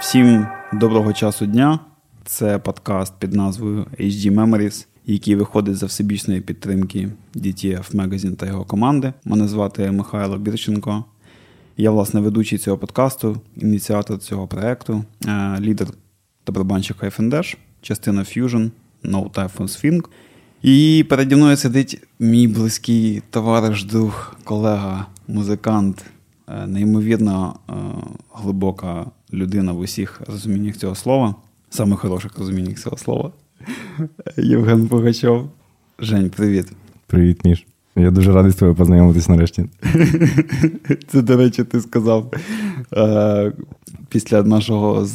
Всім доброго часу дня. Це подкаст під назвою HD Memories, який виходить за всебічної підтримки DTF Magazine та його команди. Мене звати Михайло Бірченко. Я, власне, ведучий цього подкасту, ініціатор цього проекту, е, лідер та барабанщик Dash, частина Fusion, No Typhoon Sphinx. І переді мною сидить мій близький товариш, друг, колега, музикант, е, неймовірно е, глибока людина в усіх розуміннях цього слова, саме хороших розуміннях цього слова. Євген Пугачов. Жень, привіт. Привіт, Міш. Я дуже радий з тобою познайомитись нарешті. Це, до речі, ти сказав е, після нашого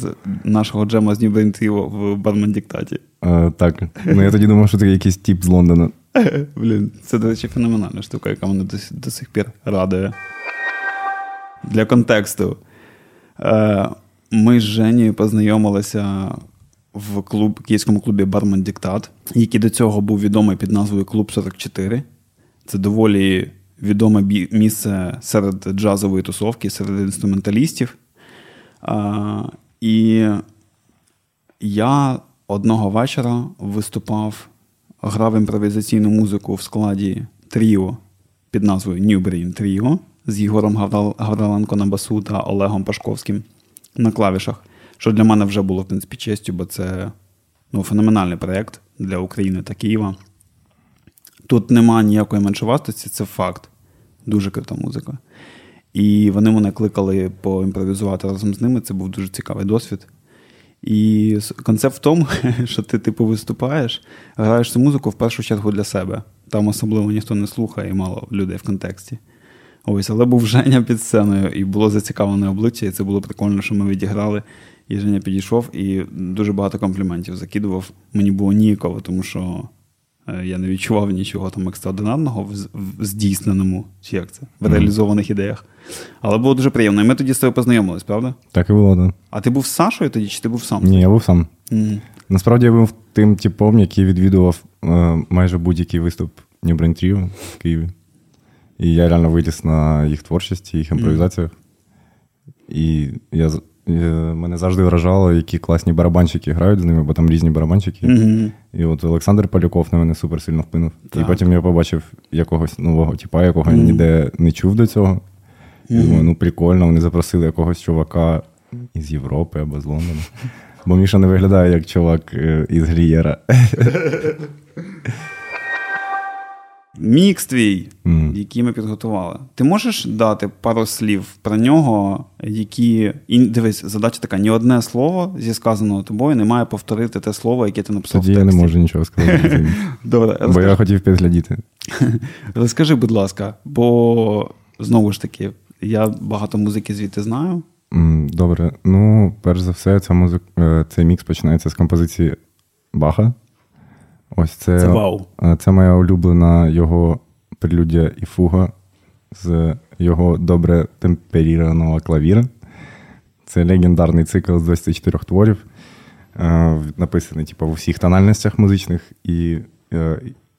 нашого джема з Нью в Бармен Диктаті. Е, так. Ну я тоді думав, що це якийсь тип з Лондона. Блін, це, до речі, феноменальна штука, яка мене до, до сих пір радує. Для контексту. Е, ми з Женєю познайомилися в клуб, київському клубі Бармен Диктат, який до цього був відомий під назвою Клуб 44. Це доволі відоме місце серед джазової тусовки, серед інструменталістів. А, І я одного вечора виступав, грав імпровізаційну музику в складі Тріо під назвою New Brain Trio з Єгором Гавраленко на басу та Олегом Пашковським на клавішах, що для мене вже було в принципі честю, бо це ну, феноменальний проєкт для України та Києва. Тут нема ніякої меншовартості, це факт. Дуже крута музика. І вони мене кликали поімпровізувати разом з ними. Це був дуже цікавий досвід. І концепт в тому, що ти типу виступаєш, граєш цю музику в першу чергу для себе. Там особливо ніхто не слухає і мало людей в контексті. Ось, але був Женя під сценою, і було зацікавлене обличчя, і це було прикольно, що ми відіграли. І Женя підійшов і дуже багато компліментів закидував. Мені було ніяково, тому що я не відчував нічого там екстраординарного в, в здійсненому, чи як це, в реалізованих ідеях. Але було дуже приємно. І ми тоді з тобою познайомились, правда? Так і було, так. А ти був з Сашою тоді, чи ти був сам? Ні, я був сам. Mm. Насправді я був тим типом, який відвідував е, майже будь-який виступ New Brain Trio в Києві. І я реально виліз на їх творчості, їх імпровізаціях. Mm. І я, мене завжди вражало, які класні барабанщики грають з ними, бо там різні барабанщики. Mm-hmm. І от Олександр Поляков на мене супер сильно вплинув. Так. І потім я побачив якогось нового типа, якого я ніде не чув до цього. І думаю, ну прикольно, вони запросили якогось чувака із Європи або з Лондона. Бо Міша не виглядає як чувак е, із Глієра. Мікс твій, mm. який ми підготували. Ти можеш дати пару слів про нього, які. І дивись, задача така: ні одне слово зі сказаного тобою не має повторити те слово, яке ти написав. Тоді в тексті. я не можу нічого сказати. Добре, Бо я хотів підглядіти. Розкажи, будь ласка, бо знову ж таки, я багато музики звідти знаю. Добре. Ну, перш за все, ця музик... Е, цей мікс починається з композиції Баха. Ось це це, вау. Е, це моя улюблена його прелюдія і фуга з його добре темперіраного клавіра. Це легендарний цикл з 24 творів, е, написаний типу, в усіх тональностях музичних. І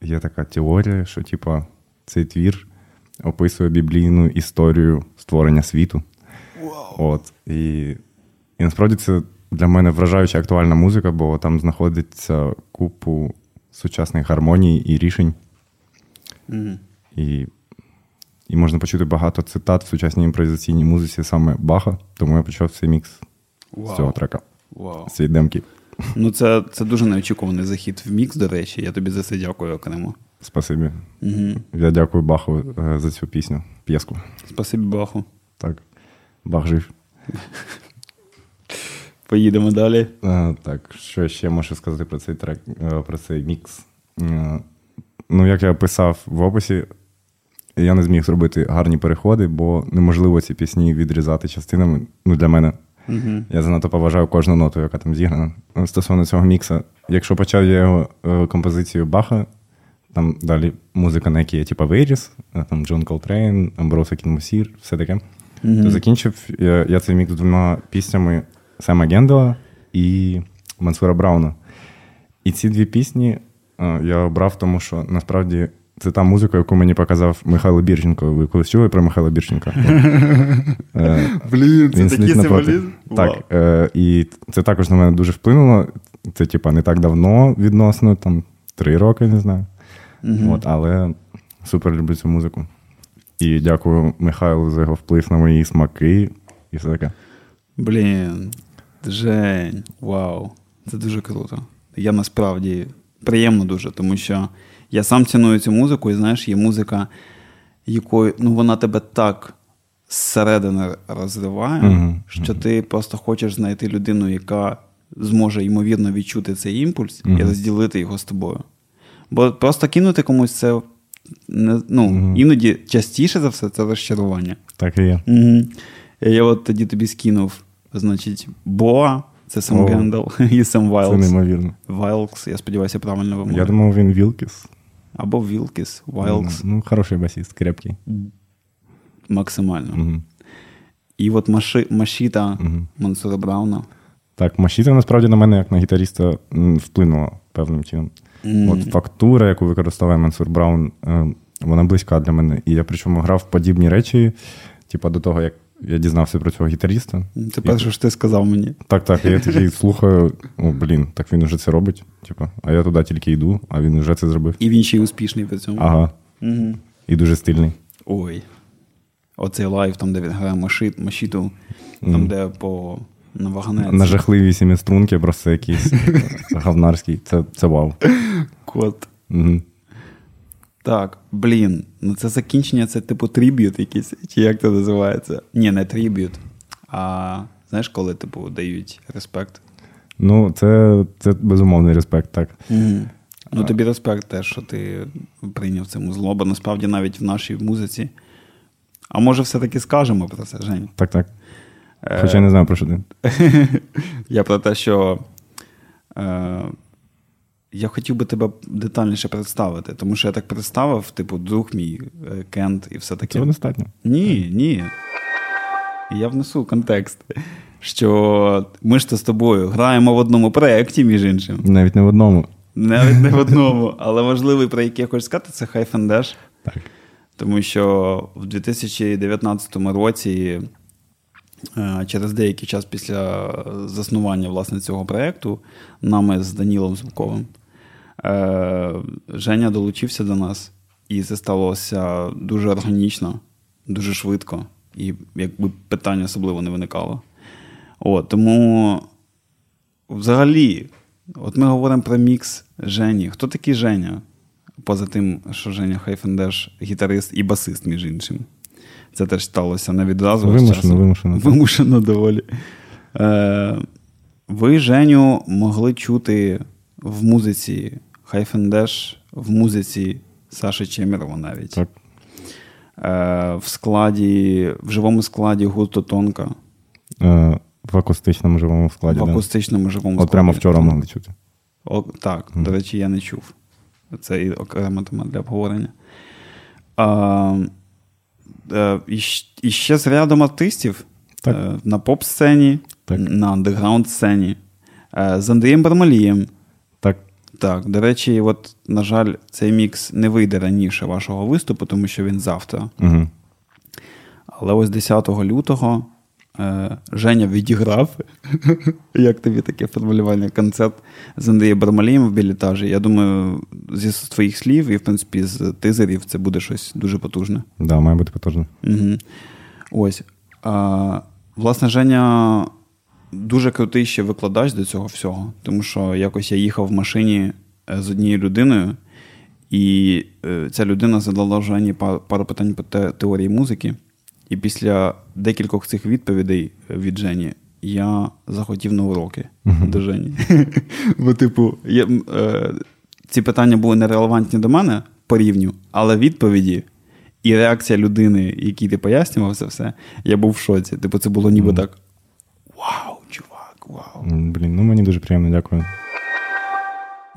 є така теорія, що типу, цей твір описує біблійну історію створення світу. Wow. От. І, і насправді це для мене вражаюча актуальна музика, бо там знаходиться купу сучасних гармоній і рішень. Mm-hmm. І і можна почути багато цитат в сучасній імпровізаційній музиці саме Баха, тому я почав цей мікс wow. з цього трека. Wow. З демки. Ну, це це дуже неочікуваний захід в мікс, до речі. Я тобі за це дякую окремо. Спасибі. Угу. Я дякую Баху е, за цю пісню, п'єску. Спасибі Баху. Так. Бах жив. Поїдемо далі. А, Так, що ще можу сказати про цей трек, е, про цей мікс? Е, ну, як я писав в описі, я не зміг зробити гарні переходи, бо неможливо ці пісні відрізати частинами. Ну, для мене. Uh-huh. Я занадто поважаю кожну ноту, яка там зіграна. Стосовно цього мікса, якщо почав я його композицію Баха, там далі музика, на якій я типу, виріс, там Джон Колтрейн, Амброуз Акінмусірі, все таке. Mm-hmm. То закінчив я, я цей мікс двома піснями Сема Гендела і Мансура Брауна. І ці дві пісні я обрав, тому що насправді це та музика, яку мені показав Михайло Бірченко. Ви колись чули про Михайла Бірченка? Блін, це такий символізм? Так. І це також на мене дуже вплинуло. Це, типа, не так давно відносно, там три роки, не знаю. От, Але супер люблю цю музику. І дякую Михайлу за його вплив на мої смаки і все таке. Блін, Жень, вау, це дуже круто. Я насправді приємно дуже, тому що я сам ціную цю музику, і знаєш, є музика, якою ну, вона тебе так зсередини розриває, mm-hmm. що ти просто хочеш знайти людину, яка зможе ймовірно відчути цей імпульс mm-hmm. і розділити його з тобою. Бо просто кинути комусь це не, ну, mm-hmm. іноді частіше за все це розчарування. Так і є. Я от тоді тобі скинув, значить, Боа. Це Сам Гендал і Сам Вайлкс. Це неймовірно. Вайлкс, я сподіваюся, правильно вимовляю. Я думав, він Вілкіс. Або Вілкіс, Вайлкс. Ну, хороший басіст, крепкий. Максимально. Угу. І от Маші, Машіта угу. Мансура Брауна. Так, Машіта насправді на мене, як на гітаріста, вплинула певним чином. Mm. От фактура, яку використовує Мансур Браун, е, вона близька для мене. І я причому грав подібні речі, типу, до того, як я дізнався про цього гітаріста. Це перше, що ти сказав мені. Так, так. Я такий слухаю, о, блін, так він вже це робить. Типу, а я туди тільки йду, а він вже це зробив. І він ще й успішний при цьому. Ага. Угу. І дуже стильний. Ой. Оцей лайв, там, де він грає Машіт, Машіту, там, mm. де по на ваганець. На жахливі сіміструнки, просто якийсь гавнарський. Це це вау. Кот. Угу. Так, блін, ну це закінчення, це типу триб'ют якийсь, чи як це називається? Ні, не триб'ют. А знаєш, коли, типу, дають респект? Ну, це це безумовний респект, так. Mm. Ну, тобі респект теж, що ти прийняв це музло, бо насправді навіть в нашій музиці. А може, все-таки скажемо про це, Жень? Так, так. Е, Хоча я не знаю про що ти. Я про те, що. Я хотів би тебе детальніше представити, тому що я так представив, типу, друг мій е, Кент і все таке. Цього достатньо. Ні, ні. Я внесу контекст, що ми ж то з тобою граємо в одному проєкті, між іншим. Навіть не в одному. Навіть не в одному. Але важливий, про який я хочу сказати, це Хайфендеш. Так. Тому що в 2019 році, е, через деякий час після заснування власне цього проєкту, нами з Данілом Зубковим. Е, Женя долучився до нас, і це сталося дуже органічно, дуже швидко, і якби питань особливо не виникало. От, Тому взагалі, от ми говоримо про мікс Жені. Хто такий Женя? Поза тим, що Женя Хайфендеш гітарист і басист, між іншим. Це теж сталося не відразу. Вимушено, вимушено. Вимушено доволі. Е, Ви Женю могли чути в музиці Хайфендеш в музиці Саші Чемірова навіть. Так. Е, В складі, в живому складі гурту Тонка. Е, В акустичному живому складі. В акустичному живому складі. От прямо вчора могли чути. О, Так, mm. до речі, я не чув. Це і окрема тема для обговорення. Е, і, ще з рядом артистів так. Е, на поп-сцені, так. на андеграунд-сцені, е, з Андрієм Бармалієм. Так, до речі, от, на жаль, цей мікс не вийде раніше вашого виступу, тому що він завтра. Угу. Але ось 10 лютого е, Женя відіграв, як тобі таке формулювання, концерт з Андрієм Бармалієм в білітажі. Я думаю, зі твоїх слів і, в принципі, з тизерів це буде щось дуже потужне. Так, да, має бути потужне. Угу. Ось. А, Власне, Женя дуже крутий ще викладач до цього всього, тому що якось я їхав в машині е, з однією людиною, і е, ця людина задала Жені пару питань по теорії музики. І після декількох цих відповідей від Жені я захотів на уроки uh-huh. до Жені. Бо, типу, я, е, ці питання були нерелевантні до мене по рівню, але відповіді і реакція людини, якій ти пояснював це все, я був в шоці. Типу, це було ніби uh-huh. так. Вау, вау. Блін, ну мені дуже приємно, дякую.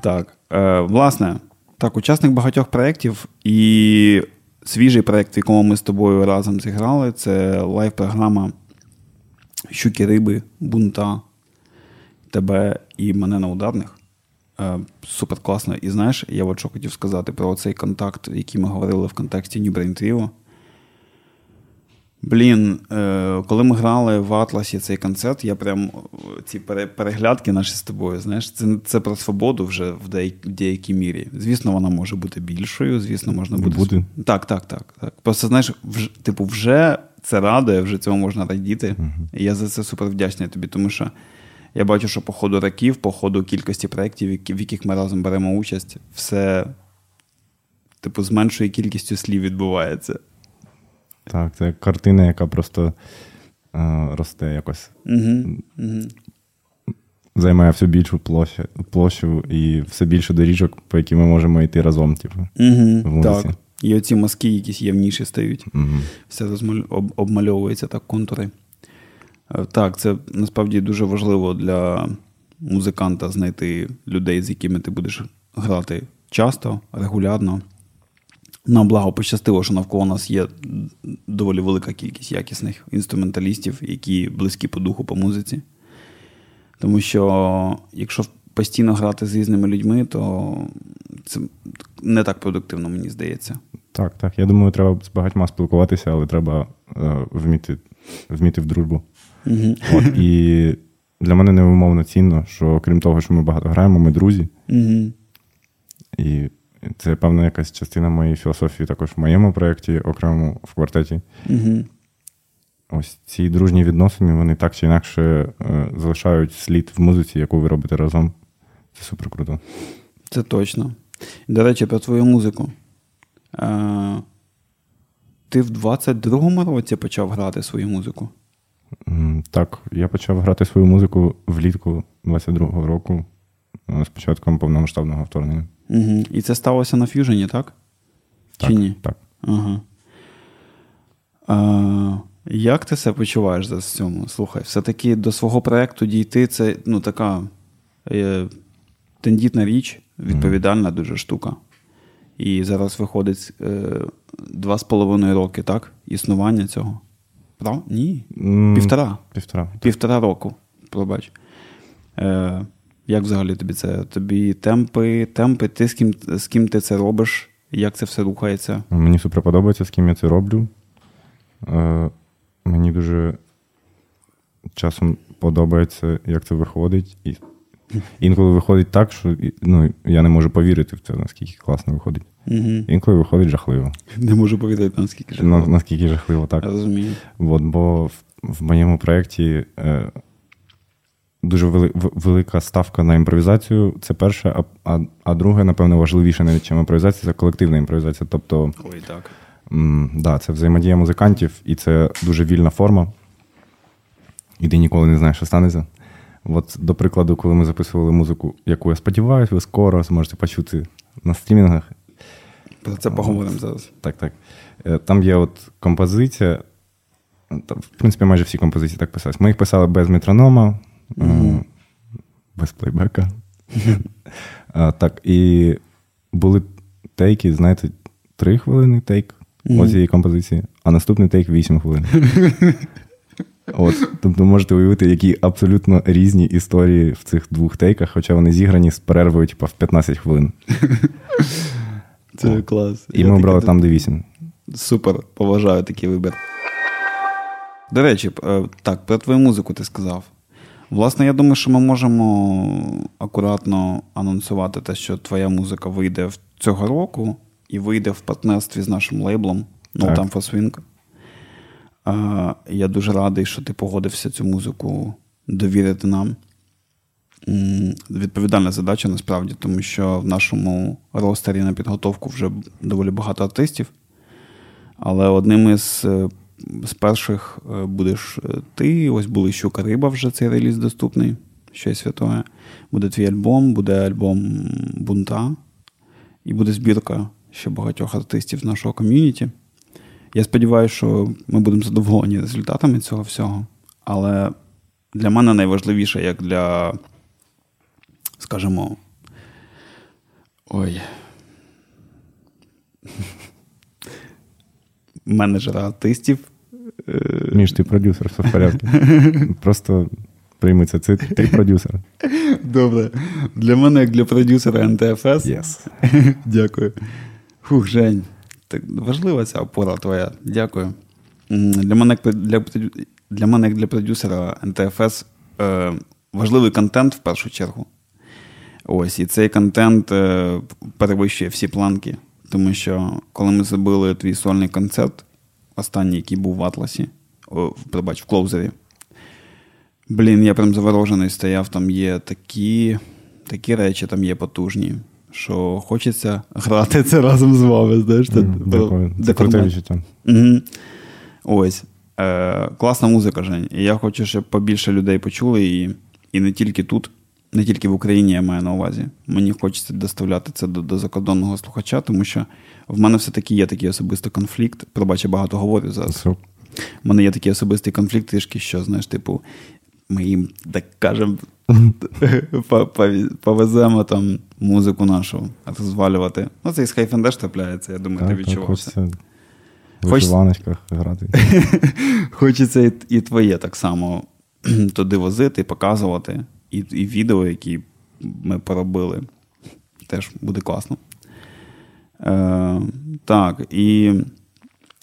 Так. Е, Власне, так, учасник багатьох проєктів і свіжий проєкт, в якому ми з тобою разом зіграли, це лайв-програма Щуки риби, бунта, тебе і мене на ударних. Е, супер класно. І знаєш, я от що хотів сказати про цей контакт, який ми говорили в контексті New Brain Trio. Блін, е, коли ми грали в Атласі цей концерт, я прям ці переглядки наші з тобою, знаєш, це це про свободу вже в деякій, деякій мірі. Звісно, вона може бути більшою, звісно, можна буде. Буде. Так, так, так. так. Просто знаєш, вже, типу, вже це радує, вже цьому можна радіти. І я за це супер вдячний тобі, тому що я бачу, що по ходу років, по ходу кількості проєктів, в яких ми разом беремо участь, все, типу, з меншою кількістю слів відбувається. Так, це картина, яка просто е, росте якось. Угу, угу. Займає все більшу площу площу і все більше доріжок, по які ми можемо йти разом. Типу, угу, в музиці. Так. І оці мазки якісь явніші стають. Угу. Все обмальовується так контури. Е, так, це насправді дуже важливо для музиканта знайти людей, з якими ти будеш грати часто, регулярно. Нам благо пощастило, що навколо нас є доволі велика кількість якісних інструменталістів, які близькі по духу по музиці. Тому що, якщо постійно грати з різними людьми, то це не так продуктивно, мені здається. Так, так. Я думаю, треба з багатьма спілкуватися, але треба е, вміти вміти в дружбу. Угу. От, І для мене невимовно цінно, що крім того, що ми багато граємо, ми друзі. Угу. І це, певна, якась частина моєї філософії також в моєму проєкті, окремо в квартеті. Угу. Ось ці дружні відносини, вони так чи інакше е, залишають слід в музиці, яку ви робите разом. Це супер круто. Це точно. До речі, про твою музику. Е, Ти в 22-му році почав грати свою музику? Так, я почав грати свою музику влітку 22-го року з початком повномасштабного вторгнення. Угу. І це сталося на ф'южені, так? так Чи ні? Так. Ага. А, Як ти себе почуваєш за цьому? Слухай, все-таки до свого проєкту дійти це ну, така е, тендітна річ, відповідальна дуже штука. І зараз виходить е, два з половиною роки, так? Існування цього. Прав? Ні. Півтора. Півтора Півтора року. Пробач. Е, як взагалі тобі це? Тобі темпи, темпи, ти з ким з ким ти це робиш? Як це все рухається? Мені супер подобається, з ким я це роблю. Е, Мені дуже часом подобається, як це виходить. І Інколи виходить так, що ну, я не можу повірити в це, наскільки класно виходить. Угу. Інколи виходить жахливо. Не можу повірити, наскільки жахливо. На, наскільки жахливо, так. Розумію. От, бо в, в моєму проєкті е, дуже велика ставка на імпровізацію. Це перше, а а, а друге, напевно, важливіше навіть чим імпровізація це колективна імпровізація. Тобто, Ой, так. М, да, це взаємодія музикантів, і це дуже вільна форма. І ти ніколи не знаєш, що станеться. От, до прикладу, коли ми записували музику, яку я сподіваюся, ви скоро зможете почути на стрімінгах. Про це поговоримо зараз. Так, так. Е, там є от композиція. В принципі, майже всі композиції так писались. Ми їх писали без метронома, mm-hmm. без плейбека. Mm-hmm. Так, і були тейки, знаєте, три хвилини тейк mm-hmm. цієї композиції, а наступний тейк вісім хвилин. От, Тобто можете уявити, які абсолютно різні історії в цих двох тейках, хоча вони зіграні з перервою типу, в 15 хвилин. Це О. клас. І Я ми обрали там, де 8. Супер, поважаю такий вибір. До речі, е, так, про твою музику ти сказав. Власне, я думаю, що ми можемо акуратно анонсувати те, що твоя музика вийде цього року і вийде в партнерстві з нашим лейблом No Time for Swing. Я дуже радий, що ти погодився цю музику довірити нам. Відповідальна задача насправді, тому що в нашому ростері на підготовку вже доволі багато артистів. Але одним із е, з перших е, будеш е, ти. Ось були Щука Риба вже цей реліз доступний, щось святое. Буде твій альбом, буде альбом Бунта, і буде збірка ще багатьох артистів нашого ком'юніті. Я сподіваюся, що ми будемо задоволені результатами цього всього. Але для мене найважливіше, як для, скажімо, ой. Менеджера артистів. Між ти продюсер, все в порядку. Просто приймуться. Це три продюсери. Добре. Для мене, як для продюсера НТФС. Yes. Дякую. Фух, Жень. Так важлива ця опора твоя. Дякую. Для мене, для, для мене як для продюсера НТФС, е, важливий контент в першу чергу. Ось, і цей контент е, перевищує всі планки. Тому що коли ми зробили твій сольний концерт, останній, який був в Атласі, о, пробач, в Closer і, блін, я прям заворожений стояв, там є такі такі речі, там є потужні, що хочеться грати це разом з вами. знаєш. Mm, це круте відчуття. Угу. Ось. Е, Класна музика, Жень. І я хочу, щоб побільше людей почули, і, і не тільки тут не тільки в Україні я маю на увазі. Мені хочеться доставляти це до, до закордонного слухача, тому що в мене все-таки є такий особистий конфлікт. Пробач, я багато говорю зараз. У мене є такий особистий конфлікт, трішки, що, знаєш, типу, ми їм так кажемо, повеземо там музику нашу розвалювати. Ну, це із Хайфен теж трапляється, я думаю, так, ти відчувався. В вишиваночках грати. Хочеться і, і твоє так само туди возити, показувати і і відео, які ми поробили, теж буде класно. Е, Так, і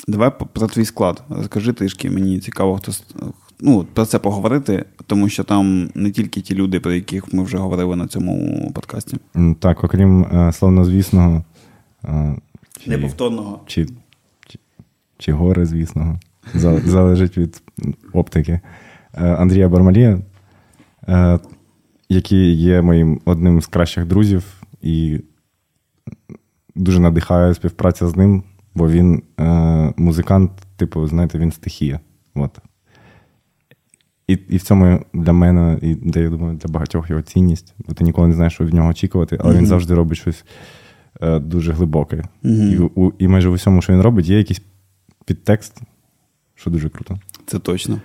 давай про твій склад. Розкажи трішки, мені цікаво, хто ну, про це поговорити, тому що там не тільки ті люди, про яких ми вже говорили на цьому подкасті. Так, окрім е, славнозвісного. Е, чи, Неповторного. Чи, чи, чи горе, звісного. Залежить від оптики. Е, Андрія Бармалія. Який є моїм одним з кращих друзів, і дуже надихає співпраця з ним, бо він е, музикант, типу, знаєте, він стихія. От. І і в цьому для мене, і де, я думаю, для багатьох його цінність, бо ти ніколи не знаєш, що від нього очікувати, але mm-hmm. він завжди робить щось е, дуже глибоке. Mm-hmm. І у, і майже в усьому, що він робить, є якийсь підтекст, що дуже круто. Це точно.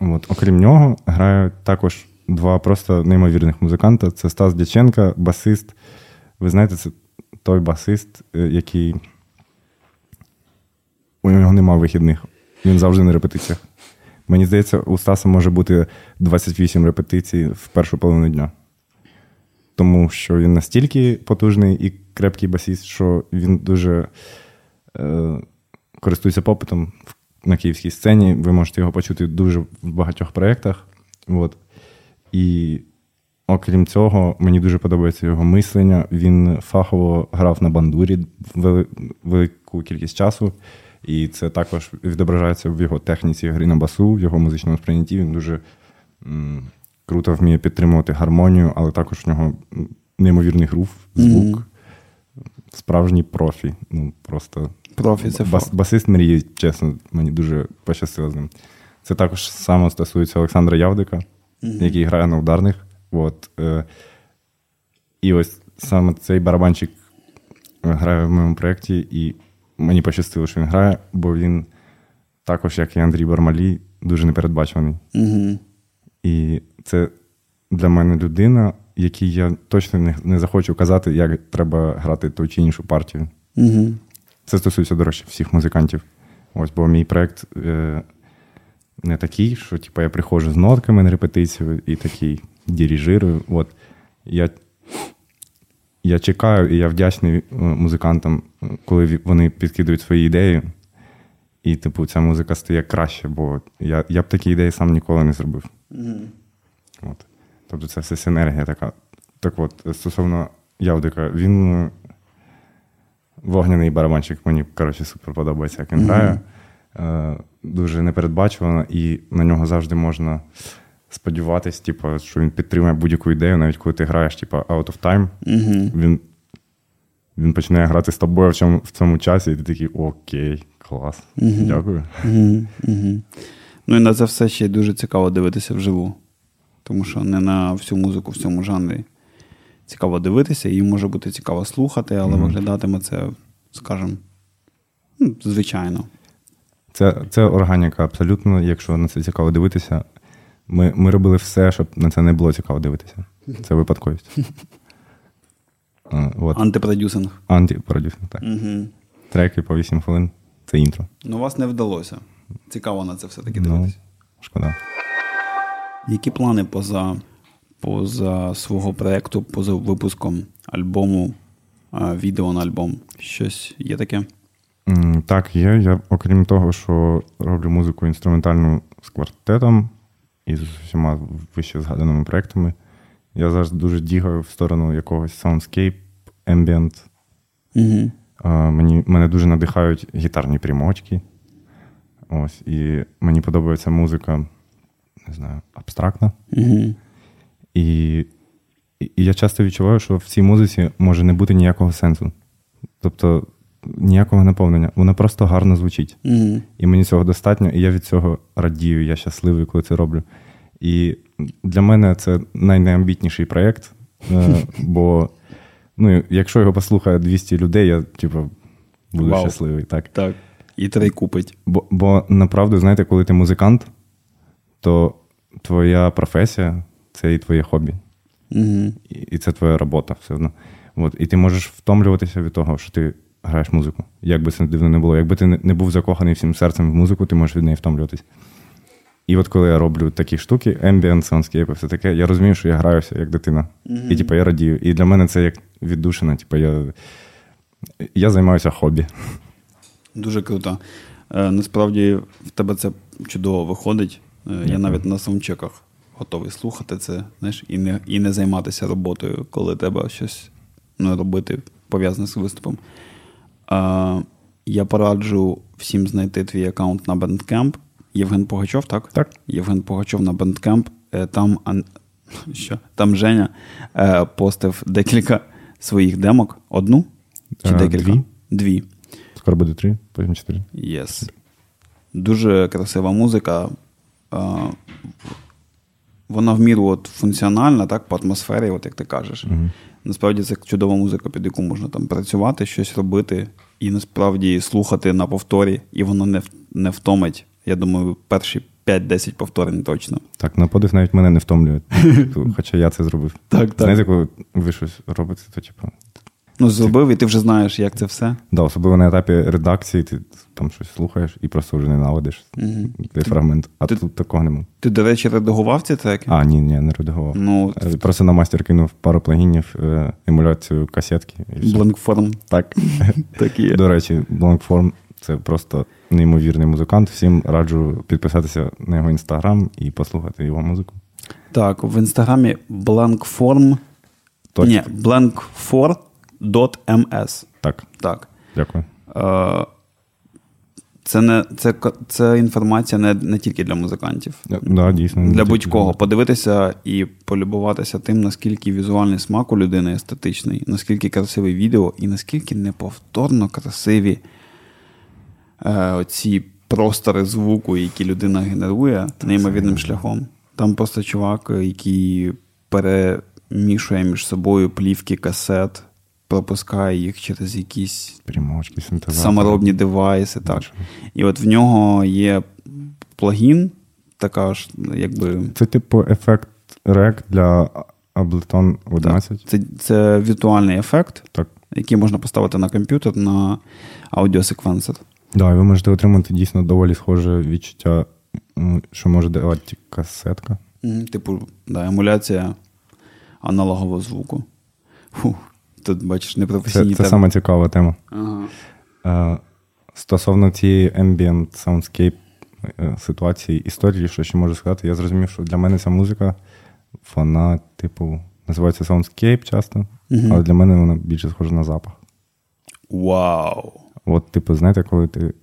От. Окрім нього, грає також два просто неймовірних музиканта. Це Стас Дяченка, басист. Ви знаєте, це той басист, е, який у нього нема вихідних. Він завжди на репетиціях. Мені здається, у Стаса може бути 28 репетицій в першу половину дня. Тому що він настільки потужний і крепкий басіст, що він дуже е, користується попитом на київській сцені. Ви можете його почути дуже в багатьох проєктах. От. І окрім цього, мені дуже подобається його мислення. Він фахово грав на бандурі велику кількість часу, і це також відображається в його техніці гри на басу, в його музичному сприйнятті. Він дуже м- круто вміє підтримувати гармонію, але також в нього неймовірний грув, звук. Mm-hmm. Справжній профі. Ну, просто профі це бас, басист мрії, чесно, мені дуже пощастило з ним. Це також саме стосується Олександра Явдика mm-hmm. який грає на ударних. От. Е, І ось саме цей барабанчик грає в моєму проєкті, і мені пощастило, що він грає, бо він також, як і Андрій Бармалій, дуже непередбачуваний. Mm-hmm. І це для мене людина, якій я точно не не захочу казати, як треба грати ту чи іншу партію. Mm-hmm. Це стосується, до речі, всіх музикантів. Ось, бо мій проєкт е, не такий, що типу, я приходжу з нотками на репетицію і такий дирижирую. От. Я я чекаю і я вдячний е, музикантам, коли вони підкидують свої ідеї. І, типу, ця музика стає краще, бо я я б такі ідеї сам ніколи не зробив. Mm-hmm. От. Тобто це все синергія така. Так от, стосовно Явдика, він е, вогняний барабанчик, мені коротше, супер подобається, як він mm-hmm. грає. Е, дуже непередбачувано, і на нього завжди можна сподіватися, типу, що він підтримує будь-яку ідею, навіть коли ти граєш, типу, out of time, mm він він починає грати з тобою в цьому в цьому часі, і ти такий окей, клас. mm Дякую. mm Ну і на це все ще дуже цікаво дивитися вживу. Тому що не на всю музику в цьому жанрі цікаво дивитися, її може бути цікаво слухати, але виглядатиме це, скажімо, ну, звичайно. Це це органіка абсолютно, якщо на це цікаво дивитися. Ми ми робили все, щоб на це не було цікаво дивитися. Це випадковість. От. Антипродюсинг. Антипродюсинг, так. Угу. Треки по 8 хвилин це інтро. Ну, вас не вдалося. Цікаво на це все-таки дивитися. Ну, Шкода. Які плани поза поза свого проєкту, поза випуском альбому, відео на альбом? Щось є таке? Так, є. Я, окрім того, що роблю музику інструментальну з квартетом і з усіма вище згаданими проектами, я зараз дуже дігаю в сторону якогось soundscape, ambient. Угу. Мені, Мене дуже надихають гітарні примочки. Ось, І мені подобається музика, не знаю, абстрактна. Угу. І, і я часто відчуваю, що в цій музиці може не бути ніякого сенсу. Тобто ніякого наповнення. Вона просто гарно звучить. Mm-hmm. І мені цього достатньо, і я від цього радію, я щасливий, коли це роблю. І для мене це найнеамбітніший проєкт, е, бо ну, якщо його послухає 200 людей, я типу, буду wow. щасливий. Так. Так. І три купить. Бо, бо направду, знаєте, коли ти музикант, то твоя професія це і твоє хобі. Mm-hmm. І, і це твоя робота все одно. От. І ти можеш втомлюватися від того, що ти граєш музику. Як би це дивно не було. Якби ти не був закоханий всім серцем в музику, ти можеш від неї втомлюватись. І от коли я роблю такі штуки, ambient, soundscape, все таке, я розумію, що я граюся як дитина. Mm-hmm. І типу, я радію. І для мене це як віддушина. Типу, я я займаюся хобі. Дуже круто. Е, Насправді в тебе це чудово виходить. Е, я навіть на саундчеках готовий слухати це, знаєш, і не і не займатися роботою, коли треба щось ну, робити пов'язане з виступом. Я пораджу всім знайти твій аккаунт на Bandcamp. Євген Погачов, так? Так. Євген Погачов на Bandcamp. Е, там що? Там Женя е, постив декілька своїх демок. Одну? Чи а, декілька? Дві. Дві. Скоро буде три, потім чотири. Yes. Дуже красива музика. Вона в міру от функціональна, так, по атмосфері, от як ти кажеш. Угу. Насправді це чудова музика, під яку можна там працювати, щось робити, і насправді слухати на повторі, і воно не не втомить. Я думаю, перші 5-10 повторень точно. Так, на подив навіть мене не втомлює. Хоча я це зробив. Так, так. Знаєте, коли ви щось робите, то типу. Ну, зробив, і ти вже знаєш, як це все. Да, особливо на етапі редакції, ти там щось слухаєш і просто вже ненавидиш угу. цей фрагмент. А ти, тут такого немає. Ти, до речі, редагував ці треки? А, ні, ні, не редагував. Ну, е, Просто на мастер кинув пару плагінів, е, емуляцію касетки. Blankform. Так. так є. До речі, Blankform це просто неймовірний музикант. Всім раджу підписатися на його інстаграм і послухати його музику. Так, в інстаграмі Blankform. Точно. Ні, Blankfor .ms. Так. Так. Дякую. Е, це не це, це інформація не не тільки для музикантів. Да, дійсно. Для будь-кого. Подивитися і полюбуватися тим, наскільки візуальний смак у людини естетичний, наскільки красиве відео, і наскільки неповторно красиві е, оці простори звуку, які людина генерує неймовірним шляхом. Там просто чувак, який перемішує між собою плівки касет пропускає їх через якісь Примочки, саморобні девайси. Так. І от в нього є плагін, така ж, якби. Це типу ефект рек для Ableton 11. Це це віртуальний ефект, так. який можна поставити на комп'ютер на аудіосеквенсор. Так, да, і ви можете отримати дійсно доволі схоже відчуття, що може давати касетка. Типу, да, емуляція аналогового звуку. Фух, Тут, бачиш, непрофесійні Це, це саме цікава тема. Ага. Е, стосовно цієї ambient soundscape е, ситуації, історії, що ще можу сказати, я зрозумів, що для мене ця музика, вона, типу, називається soundscape часто, угу. але для мене вона більше схожа на запах. Вау! От, типу, знаєте, коли ти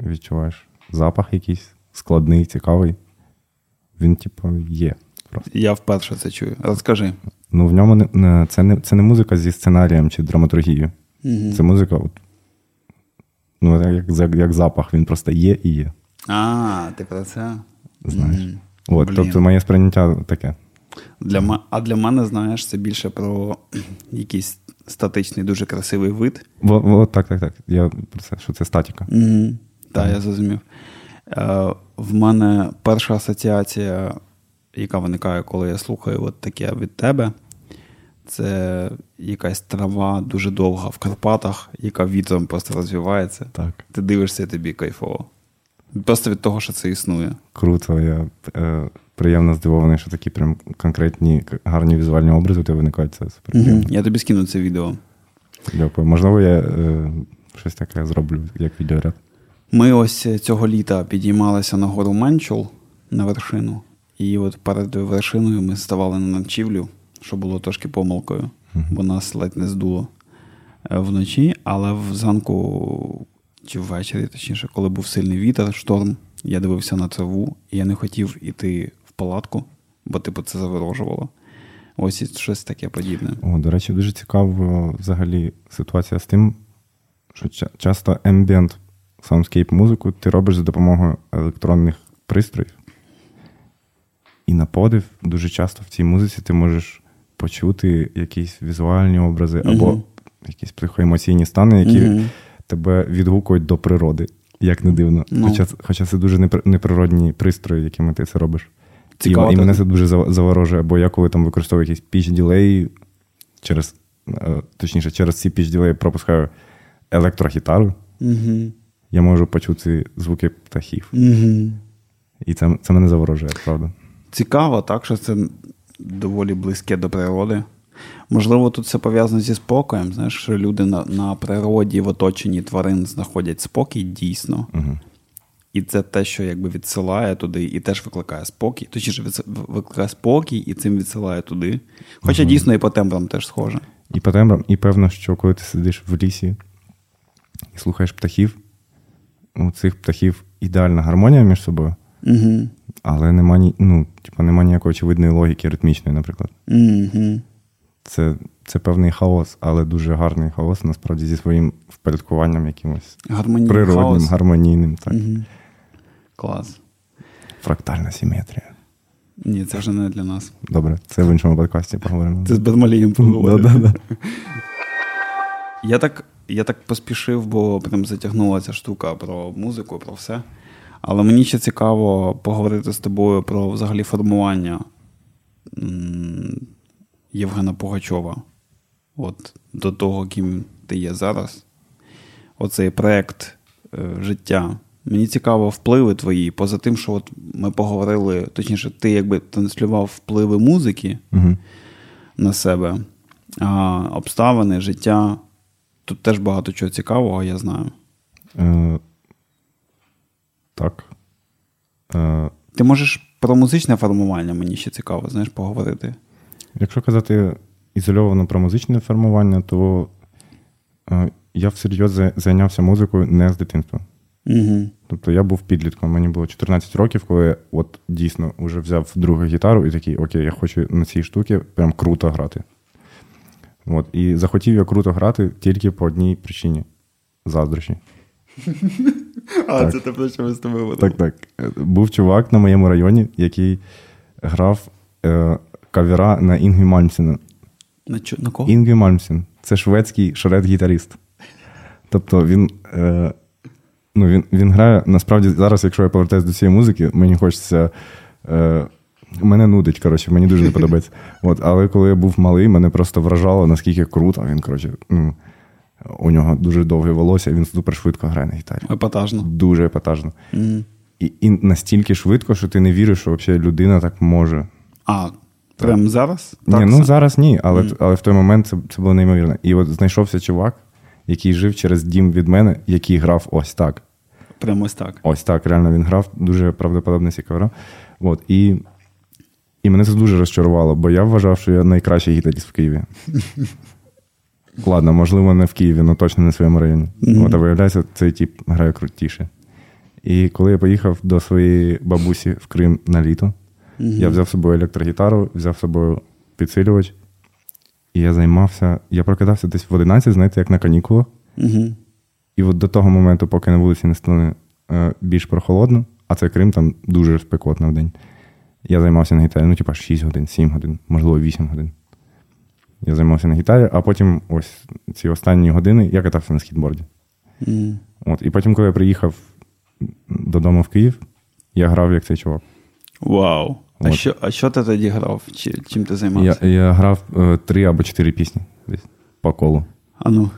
відчуваєш запах якийсь складний, цікавий, він, типу, є. Просто. Я вперше це чую. Розкажи. Ну, в ньому не, це не це не музика зі сценарієм чи драматургією. Угу. Це музика, от, ну, як як, як запах, він просто є і є. А, ти про це? Знаєш. Mm. От, Тобто моє сприйняття таке. Для, А для мене, знаєш, це більше про якийсь статичний, дуже красивий вид. О, о, так, так, так. Я про це, що це статіка. Угу. Так, mm. я зрозумів. Е, В мене перша асоціація яка виникає, коли я слухаю от таке від тебе. Це якась трава дуже довга в Карпатах, яка вітром просто розвивається. Так. Ти дивишся тобі кайфово. Просто від того, що це існує. Круто, я е, приємно здивований, що такі прям конкретні, гарні візуальні образи у тебе виникають. Це супер. Угу. Я тобі скину це відео. Дякую. Можливо, я е, щось таке зроблю, як відеоряд. Ми ось цього літа підіймалися на гору Менчул на вершину. І от перед вершиною ми ставали на ночівлю, що було трошки помилкою, бо нас ледь не здуло е, вночі, але зранку чи ввечері, точніше, коли був сильний вітер, шторм, я дивився на траву, і я не хотів іти в палатку, бо типу це заворожувало. Ось і щось таке подібне. О, До речі, дуже цікава взагалі ситуація з тим, що часто ambient soundscape музику ти робиш за допомогою електронних пристроїв. І на подив дуже часто в цій музиці ти можеш почути якісь візуальні образи або якісь психоемоційні стани, які mm-hmm. тебе відгукують до природи, як не дивно. No. Хоча хоча це дуже неприродні пристрої, якими ти це робиш. Цікаво, і, і мене це дуже заворожує, бо я коли там використовую якісь піч ділеї через, е, точніше, через ці піч ділеї пропускаю електрогітару, mm-hmm. я можу почути звуки птахів. І це, це мене заворожує, правда. Цікаво, так, що це доволі близьке до природи. Можливо, тут все пов'язано зі спокоєм. Знаєш, що люди на на природі в оточенні тварин знаходять спокій дійсно. Угу. І це те, що якби відсилає туди, і теж викликає спокій. Точніше, викликає спокій і цим відсилає туди. Хоча угу. дійсно і по тембрам теж схоже. І по тембрам, і певно, що коли ти сидиш в лісі і слухаєш птахів, у цих птахів ідеальна гармонія між собою. Угу. Але нема ні, ну, типу, нема ніякої очевидної логіки ритмічної, наприклад. Mm-hmm. Це це певний хаос, але дуже гарний хаос, насправді, зі своїм впорядкуванням якимось Гармонійний природним, хаос. гармонійним. Так. Mm-hmm. Клас. Фрактальна симетрія. Ні, це вже не для нас. Добре, це в іншому подкасті поговоримо. Це з Безмалієм поговоримо. Я так я так поспішив, бо прям затягнула ця штука про музику, про все. Але мені ще цікаво поговорити з тобою про взагалі формування Євгена Пугачова. От до того, ким ти є зараз. Оцей проект е, життя. Мені цікаво впливи твої, поза тим, що от ми поговорили, точніше, ти якби транслював впливи музики угу. на себе, а обставини, життя. Тут теж багато чого цікавого, я знаю. Так. Е, Ти можеш про музичне формування, мені ще цікаво, знаєш, поговорити. Якщо казати ізольовано про музичне формування, то е, я всерйоз зайнявся музикою не з дитинства. Угу. Тобто я був підлітком, мені було 14 років, коли я от дійсно вже взяв другу гітару і такий, окей, я хочу на цій штуці прям круто грати. От, І захотів я круто грати тільки по одній причині заздрощі. А, так. це те, про що ми з тобою Так, так. Був чувак на моєму районі, який грав е, кавера на Інгві Мальмсена. На чо? на кого? Інгві Мальмсен. Це шведський шред-гітаріст. Тобто він. Е, Ну, він він грає. Насправді, зараз, якщо я повертаюся до цієї музики, мені хочеться. Е, Мене нудить, коротше, мені дуже не подобається. От, Але коли я був малий, мене просто вражало, наскільки круто. Він, коротше, ну, у нього дуже довге волосся, він супер швидко грає на гітарі. Епатажно. Дуже епатажно. Mm. І і настільки швидко, що ти не віриш, що взагалі людина так може. А, прямо зараз? Ні, так, ну зараз ні, але mm. але в той момент це це було неймовірно. І от знайшовся чувак, який жив через дім від мене, який грав ось так. Прямо ось так. Ось так, реально він грав, дуже правдоподобно цікаво. От, і і мене це дуже розчарувало, бо я вважав, що я найкращий гітаріст в Києві. Ладно, можливо, не в Києві, але точно не в своєму районі. Mm-hmm. От, а виявляється, цей тип грає крутіше. І коли я поїхав до своєї бабусі в Крим на літо, mm-hmm. я взяв з собою електрогітару, взяв з собою підсилювач, і я займався. Я прокидався десь в 11, знаєте, як на канікулах. Mm-hmm. І от до того моменту, поки на вулиці не стане е, більш прохолодно, а це Крим там дуже спекотно в день. Я займався на гітарі, ну, типа 6 годин, 7 годин, можливо, 8 годин. Я займався на гітарі, а потім ось ці останні години я катався на скітборді. Mm. От, І потім, коли я приїхав додому в Київ, я грав як цей чувак. Вау! А що а що ти тоді грав? Чи, Чим ти займався? Я я грав е, три або чотири пісні десь по колу. А ну.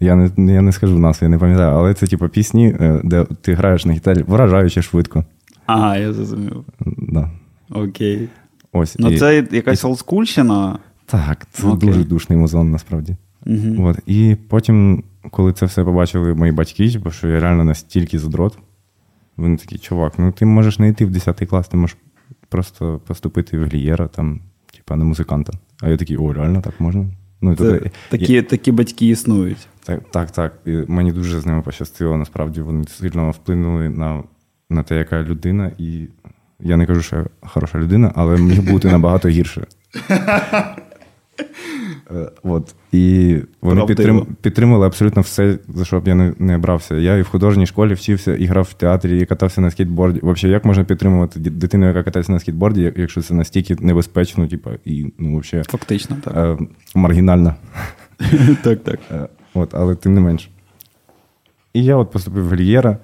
Я не я не скажу нас, я не пам'ятаю, але це типу пісні, е, де ти граєш на гітарі вражаючи швидко. Ага, я зрозумів. Да. Окей. Ось. Ну, і... це якась олдскульщина. Так, це Окей. дуже душний музон, насправді. Угу. От. І потім, коли це все побачили мої батьки, бо що я реально настільки задрот, вони такі, чувак, ну ти можеш не йти в 10 клас, ти можеш просто поступити в глієра, там, типа на музиканта. А я такий, о, реально так можна? Ну, Це, тобто, такі, я, такі батьки існують. так, так, так. І мені дуже з ними пощастило. Насправді вони сильно вплинули на, на те, яка людина, і я не кажу, що я хороша людина, але міг бути набагато гірше. Е, От. І вони підтрим, підтримали абсолютно все, за що б я не, не брався. Я і в художній школі вчився, і грав в театрі, і катався на скейтборді. Взагалі, як можна підтримувати дитину, яка катається на скейтборді, якщо це настільки небезпечно, типу, і ну, взагалі, Фактично, так. е, маргінально. так, так. Е, От, але тим не менш. І я от поступив в Глієра,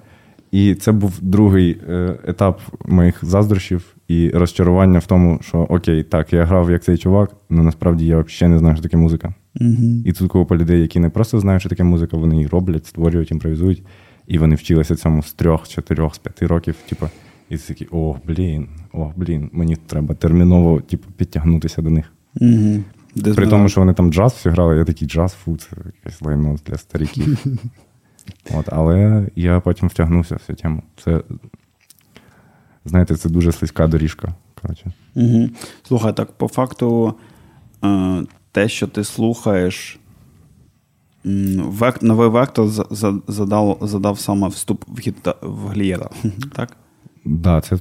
і це був другий е, етап моїх заздрощів і розчарування в тому, що окей, так, я грав як цей чувак, але насправді я взагалі не знаю, що таке музика. Угу. І тут купа людей, які не просто знають, що таке музика, вони її роблять, створюють, імпровізують, і вони вчилися цьому з трьох, чотирьох, з п'яти років. Типу, і це такі, о, блін, о, блін, мені треба терміново типу, підтягнутися до них. Угу. При тому, що вони там джаз всі грали, я такий джаз, фу, це якесь лайно для стариків. От, але я потім втягнувся в цю тему. Це, знаєте, це дуже слизька доріжка. Коротше. Угу. Слухай, так по факту, е, те, що ти слухаєш, век, новий вектор за- за- задав, задав саме вступ в, гіта, в глієра. Так? Да, це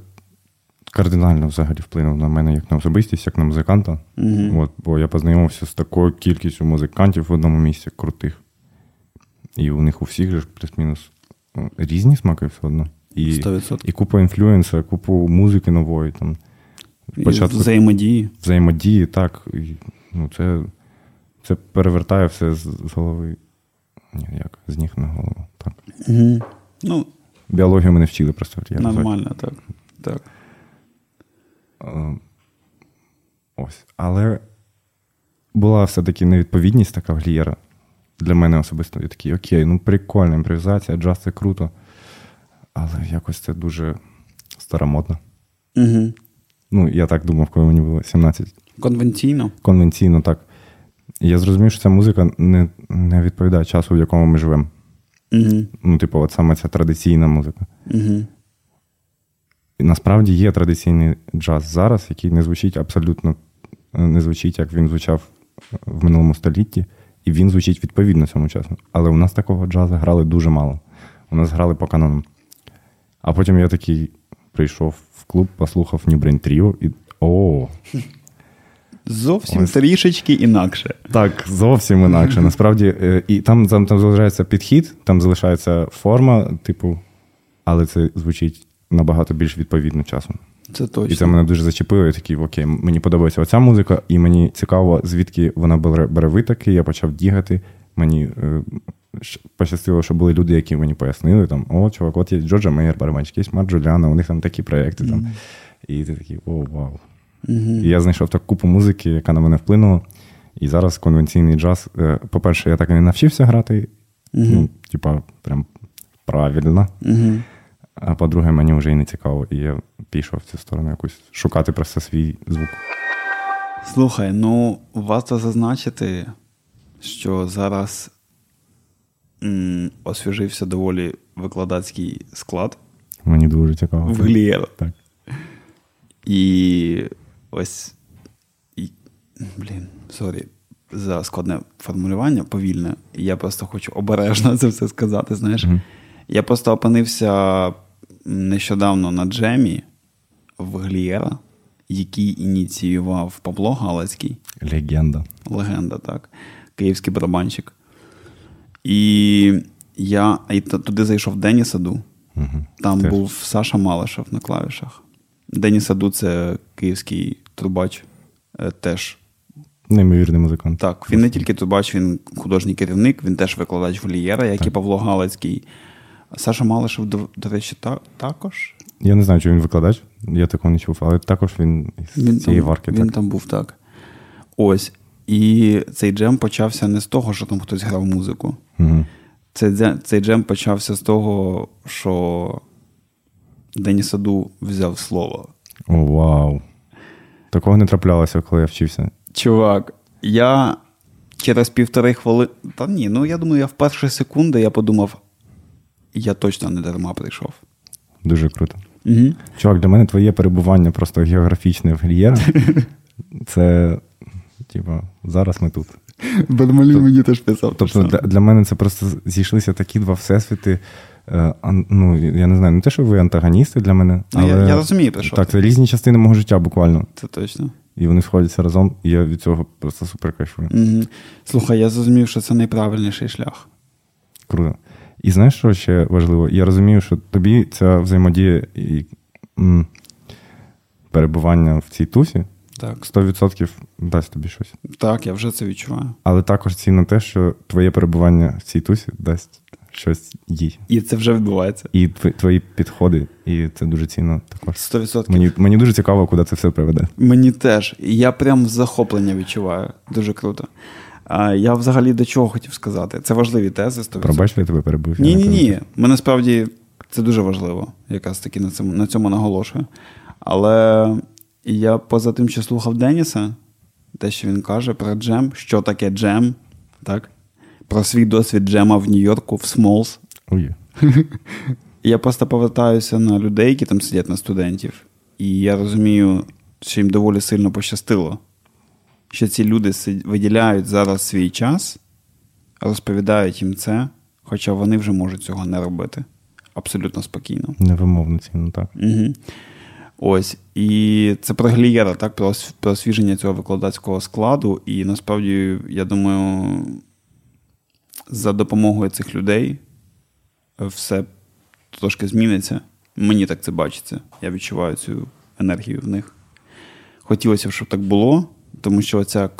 кардинально взагалі вплинуло на мене як на особистість, як на музиканта. Угу. От, бо я познайомився з такою кількістю музикантів в одному місці крутих. І у них у всіх же ж плюс-мінус ну, різні смаки все одно. І, 100%. і купа інфлюенса, купу музики нової. Там, І Взаємодії. взаємодії, так. І, ну, це, це перевертає все з, з голови. Ні, як? З ніг на голову. Так. Угу. Ну, Біологію ми не вчили просто. Я нормально, так. так. Е, Ось. Але була все-таки невідповідність така в Глієра. Для мене особисто. Я такий, окей, ну прикольна імпровізація, джаз це круто. Але якось це дуже старомодно. Угу. Ну, я так думав, коли мені було 17. Конвенційно. Конвенційно так. І я зрозумів, що ця музика не, не відповідає часу, в якому ми живемо. Угу. Ну, типу, от саме ця традиційна музика. Угу. І насправді є традиційний джаз зараз, який не звучить абсолютно не звучить, як він звучав в минулому столітті, і він звучить відповідно цьому часу. Але у нас такого джазу грали дуже мало. У нас грали по канонам. А потім я такий прийшов в клуб, послухав New Brain Trio і. О, Зовсім Ось. трішечки інакше. так, зовсім інакше. Насправді, е, і там, там, там залишається підхід, там залишається форма, типу, але це звучить набагато більш відповідно часом. Це точно. І це мене дуже зачепило. Я такий, окей, мені подобається оця музика, і мені цікаво, звідки вона бере, бере витоки. Я почав дігати. Мені е, пощастило, що були люди, які мені пояснили, там, о, чувак, от є Джорджа Мейер, барабанщик, є Марк Джуліана, у них там такі проекти. Там. І ти такий, о, вау. Угу. І я знайшов таку купу музики, яка на мене вплинула. І зараз конвенційний джаз. е, По-перше, я так і не навчився грати. Ну, типа, прям правильно. Угу. А по-друге, мені вже і не цікаво, і я пішов в цю сторону якусь шукати просто свій звук. Слухай, ну варто зазначити, що зараз м, освіжився доволі викладацький склад Мені дуже цікаво. в Глієра. Так. І ось. І, блін, sorry за складне формулювання, повільне. Я просто хочу обережно це все сказати. Знаєш, Мгм. я просто опинився нещодавно на джемі в Глієра, який ініціював Павло Галицький. Легенда. легенда, так. Київський барабанщик. І я і туди зайшов Дені Саду. Угу. Там Теж. був Саша Малишев на клавішах. Дені Саду це київський трубач. е, Теж Неймовірний музикант. так. Він не тільки трубач, він художній керівник, він теж викладач Влієра, як і Павло Галицький. Саша Малишев, до, до речі, та, також. Я не знаю, чи він викладач, я такого не чув, але також він із Він, цієї там, варки. він так. там був так. Ось. І цей джем почався не з того, що там хтось грав музику. Угу. Цей, цей джем почався з того, що Деніс Аду взяв слово. О, вау. Такого не траплялося, коли я вчився. Чувак, я через півтори хвилини. Та ні, ну я думаю, я в перші секунди я подумав, я точно не дарма прийшов. Дуже круто. Угу. Чувак, для мене твоє перебування просто географічне в Гільєра. Це, типа, зараз ми тут. Бармалій мені теж писав. Тобто для, для мене це просто зійшлися такі два всесвіти. Е, ну, Я не знаю, не те, що ви антагоністи для мене. але... Ну, я, я розумію, про що Так, це різні частини мого життя буквально. Це точно. І вони сходяться разом, і я від цього просто супер кайфую. Угу. Слухай, я зрозумів, що це найправильніший шлях. Круто. І знаєш, що ще важливо? Я розумію, що тобі ця взаємодія і м, перебування в цій тусі Так. 100% дасть тобі щось. Так, я вже це відчуваю. Але також цінно те, що твоє перебування в цій тусі дасть щось їй. І це вже відбувається. І твої підходи, і це дуже цінно також. 100%. Мені мені дуже цікаво, куди це все приведе. Мені теж. Я прям захоплення відчуваю. Дуже круто. А Я взагалі до чого хотів сказати? Це важливі тези. 100%. Пробач, я тебе перебив. Ні, ні, ні. Ми насправді це дуже важливо, якраз таки на цьому на цьому наголошую. Але я поза тим, що слухав Деніса, те, що він каже про джем, що таке джем, так? Про свій досвід джема в Нью-Йорку, в Smalls. Ой. Я просто повертаюся на людей, які там сидять на студентів, і я розумію, що їм доволі сильно пощастило, що ці люди виділяють зараз свій час, розповідають їм це, хоча вони вже можуть цього не робити. Абсолютно спокійно. Невимовно цінно, так. Угу. Ось. І це про Глієра, так, про, про освіження цього викладацького складу. І насправді, я думаю, за допомогою цих людей все трошки зміниться. Мені так це бачиться. Я відчуваю цю енергію в них. Хотілося б, щоб так було, тому що ця,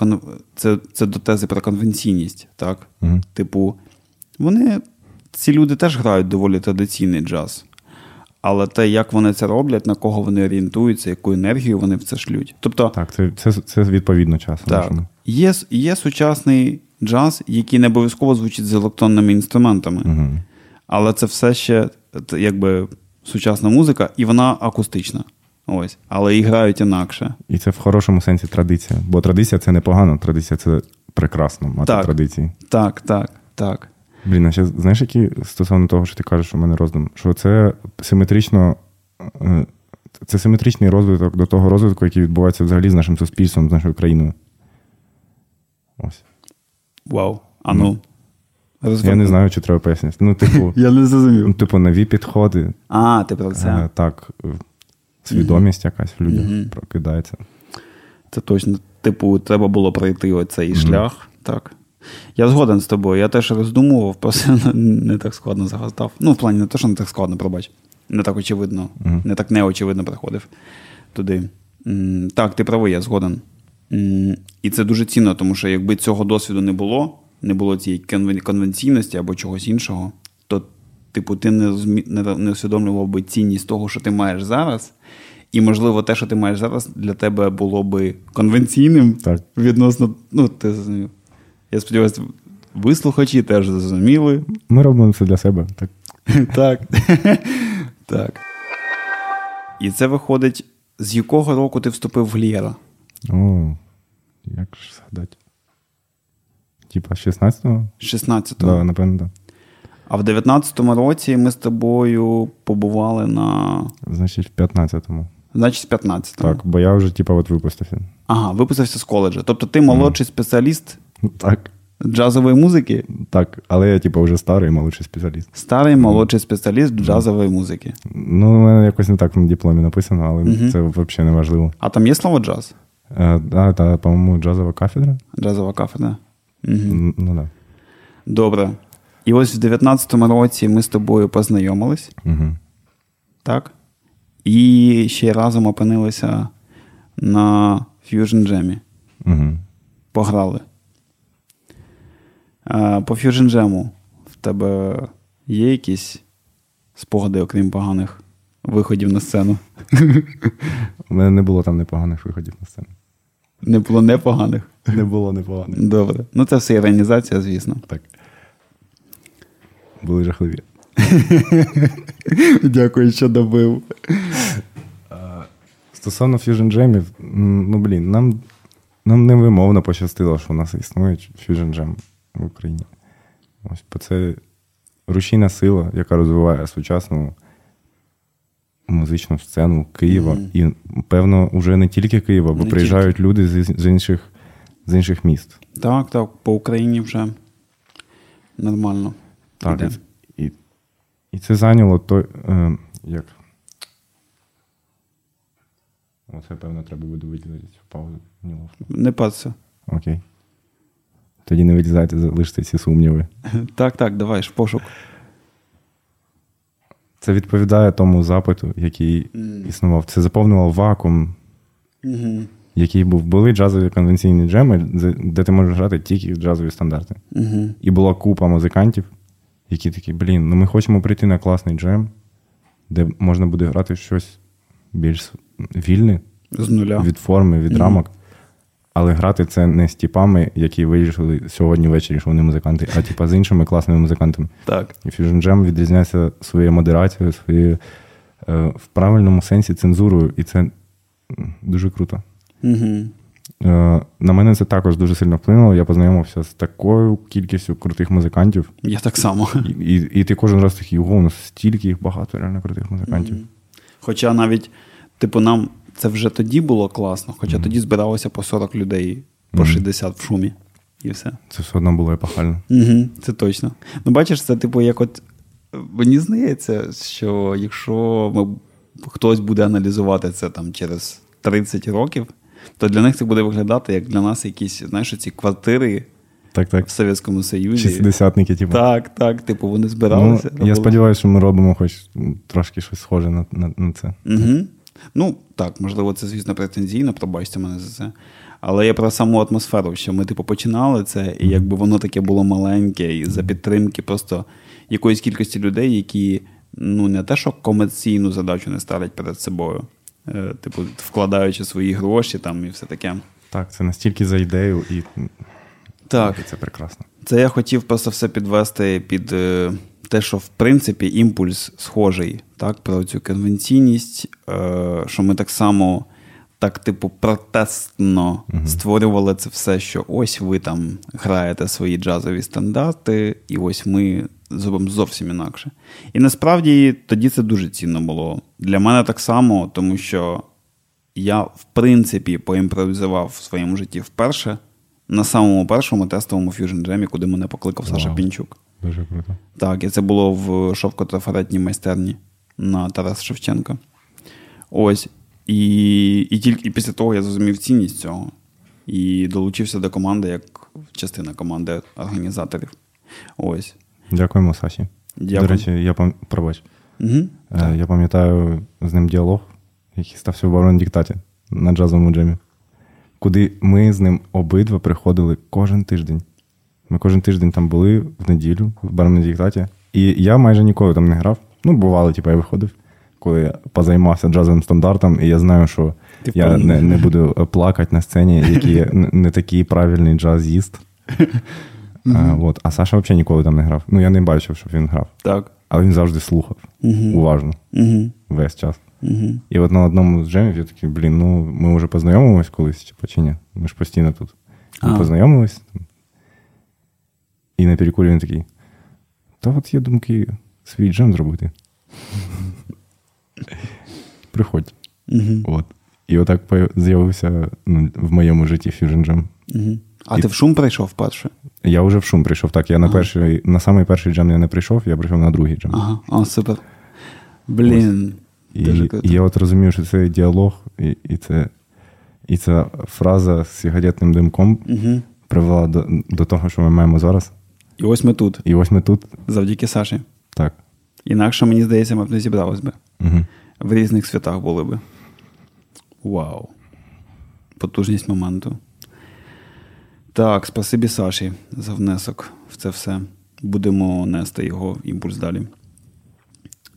це це до тези про конвенційність. так? Угу. Типу, вони, ці люди теж грають доволі традиційний джаз. Але те, як вони це роблять, на кого вони орієнтуються, яку енергію вони в це шлють. Тобто, Так, це це, це відповідно часу. Так. Є є сучасний джаз, який не обов'язково звучить з електронними інструментами. Угу. Але це все ще якби сучасна музика, і вона акустична. Ось. Але і грають інакше. І це в хорошому сенсі традиція. Бо традиція це непогано, традиція це прекрасно мати так. традиції. Так, так, так. Блін, а ще знаєш, які стосовно того, що ти кажеш, у мене роздум, що це симетрично, це симетричний розвиток до того розвитку, який відбувається взагалі з нашим суспільством, з нашою країною. Ось. Вау. А ну. Розвитку. Я не знаю, чи треба пояснити. Ну, типу, Я не зрозумів. Ну, типу, нові підходи. А, ти про це. Так, свідомість mm-hmm. якась в людях mm-hmm. прокидається. Це точно, типу, треба було пройти оцей mm-hmm. шлях. Так. Я згоден з тобою. Я теж роздумував, просто не так складно загадав. Ну, в плані не те, що не так складно, пробач. Не так очевидно, mm-hmm. не так неочевидно приходив туди. М- так, ти правий, я згоден. М- і це дуже цінно, тому що якби цього досвіду не було, не було цієї конвенційності або чогось іншого, типу, ти не не, не усвідомлював би цінність того, що ти маєш зараз. І, можливо, те, що ти маєш зараз, для тебе було би конвенційним так. відносно. Ну, ти зрозумів. Я сподіваюся, ви слухачі теж зрозуміли. Ми робимо це для себе. Так. Так. так. І це виходить, з якого року ти вступив в Глієра? О, як ж згадати? Типа 16-го? 16-го. Да, напевно, так. А в 19-му році ми з тобою побували на. Значить, в 15-му. Значить, в 15-му. Так, бо я вже, типа, от випустився. Ага, випустився з коледжа. Тобто ти молодший mm. спеціаліст так. джазової музики? Так, але я, типа, вже старий молодший спеціаліст. Старий молодший спеціаліст джазової музики. Ну, у мене якось не так на дипломі написано, але mm-hmm. це взагалі не важливо. А там є слово джаз? Е, да, та, по-моєму, джазова кафедра. Джазова кафедра. Угу. Ну, да. Добре. І ось в 19-му році ми з тобою познайомились. Угу. Так? І ще разом опинилися на Fusion Jam. Угу. Пограли. А, По Fusion Jam в тебе є якісь спогади, окрім поганих виходів на сцену? У мене не було там непоганих виходів на сцену. Не було непоганих? Не було непоганих. Добре. Ну, це все організація, звісно. Так. Були жахливі. Дякую, що добив. Стосовно Fusion Jam, ну блін, нам нам невимовно пощастило, що у нас існує Fusion Jam в Україні. Ось бо це рушійна сила, яка розвиває сучасну музичну сцену Києва. Mm-hmm. І, певно, вже не тільки Києва, бо не приїжджають тільки. люди з, з інших з інших міст. Так, так, по Україні вже нормально. Так, і, і і, це зайняло той. Е, як? Оце, певно, треба буде виділити цю паузу. Не паться. Окей. Тоді не вилізайте, залиште ці сумніви. Так, так, давай ж пошук. Це відповідає тому запиту, який mm. існував. Це заповнював вакуум, mm-hmm. який був. Були джазові конвенційні джеми, де ти можеш грати тільки джазові стандарти. Mm-hmm. І була купа музикантів, які такі, блін, ну ми хочемо прийти на класний джем, де можна буде грати щось більш вільне з нуля. від форми, від mm-hmm. рамок. Але грати це не з типами, які вирішили сьогодні ввечері, що вони музиканти, а типа з іншими класними музикантами. Так. І Fusion Jam відрізняється своєю модерацією, своєю е, в правильному сенсі цензурою, і це дуже круто. Угу. Е, на мене це також дуже сильно вплинуло. Я познайомився з такою кількістю крутих музикантів. Я так само. І і, і ти кожен раз такий, ого, у нас стільки їх багато реально крутих музикантів. Угу. Хоча навіть, типу, нам це вже тоді було класно, хоча mm-hmm. тоді збиралося по 40 людей, по mm-hmm. 60 в шумі. І все. Це все одно було епохально. Угу, Це точно. Ну, бачиш, це, типу, як от мені здається, що якщо ми, хтось буде аналізувати це там через 30 років, то для них це буде виглядати як для нас якісь, знаєш, ці квартири. Так, так. В Совєтському Союзі. Шістдесятники, типу. Так, так, типу, вони збиралися. Ну, Я сподіваюся, що ми робимо хоч трошки щось схоже на на, на це. Угу. Ну, так, можливо, це, звісно, претензійно, пробачте мене за це. Але я про саму атмосферу, що ми, типу, починали це, і якби воно таке було маленьке, і за підтримки просто якоїсь кількості людей, які ну, не те, що комерційну задачу не ставлять перед собою, типу, вкладаючи свої гроші там і все таке. Так, це настільки за ідею, і так. це прекрасно. Це я хотів просто все підвести під. Е, те, що в принципі імпульс схожий так, про цю конвенційність, е, що ми так само так, типу, протестно uh створювали це все, що ось ви там граєте свої джазові стандарти, і ось ми зовсім інакше. І насправді тоді це дуже цінно було. Для мене так само, тому що я, в принципі, поімпровізував в своєму житті вперше на самому першому тестовому Fusion Jam, куди мене покликав wow. Саша Пінчук. Дуже круто. Так, і це було в шовкотрафаретній майстерні на Тарас Шевченка. Ось. І і тільки і після того я зрозумів цінність цього і долучився до команди як частина команди організаторів. Ось. Дякуємо, Саші. Дякую. До речі, я пам... пробач. Угу. Я пам'ятаю з ним діалог, який стався в Барон Діктаті на джазовому джемі, куди ми з ним обидва приходили кожен тиждень. Ми кожен тиждень там були в неділю в барному диктаті. І я майже ніколи там не грав. Ну, бувало, типу, я виходив, коли я позаймався джазовим стандартом, і я знаю, що Ти я не не буду плакати на сцені, який не такий правильний джазіст. А, от. а Саша взагалі ніколи там не грав. Ну, я не бачив, щоб він грав. Так. Але він завжди слухав уважно весь час. І от на одному з джемів я такий, блін, ну ми вже познайомились колись, типу, чи ні? Ми ж постійно тут. Ми познайомились. І на перекурі він такий. Та от є думки свій джем зробити. Приходь. Угу. От. І отак з'явився ну, в моєму житті Fusion Jam. Угу. А і... ти в шум прийшов перше? Я вже в шум прийшов. Так, я ага. на перший, на самий перший джем я не прийшов, я прийшов на другий джем. Ага, О, супер. Блін. І, і я от розумію, що це діалог, і і, це, і ця фраза з сигаретним димком угу. привела до, до того, що ми маємо зараз. І ось ми тут. І ось ми тут. Завдяки Саші. Так. Інакше, мені здається, ми б не зібрались би. Угу. В різних святах були би. Вау. Потужність моменту. Так, спасибі Саші за внесок в це все. Будемо нести його імпульс далі.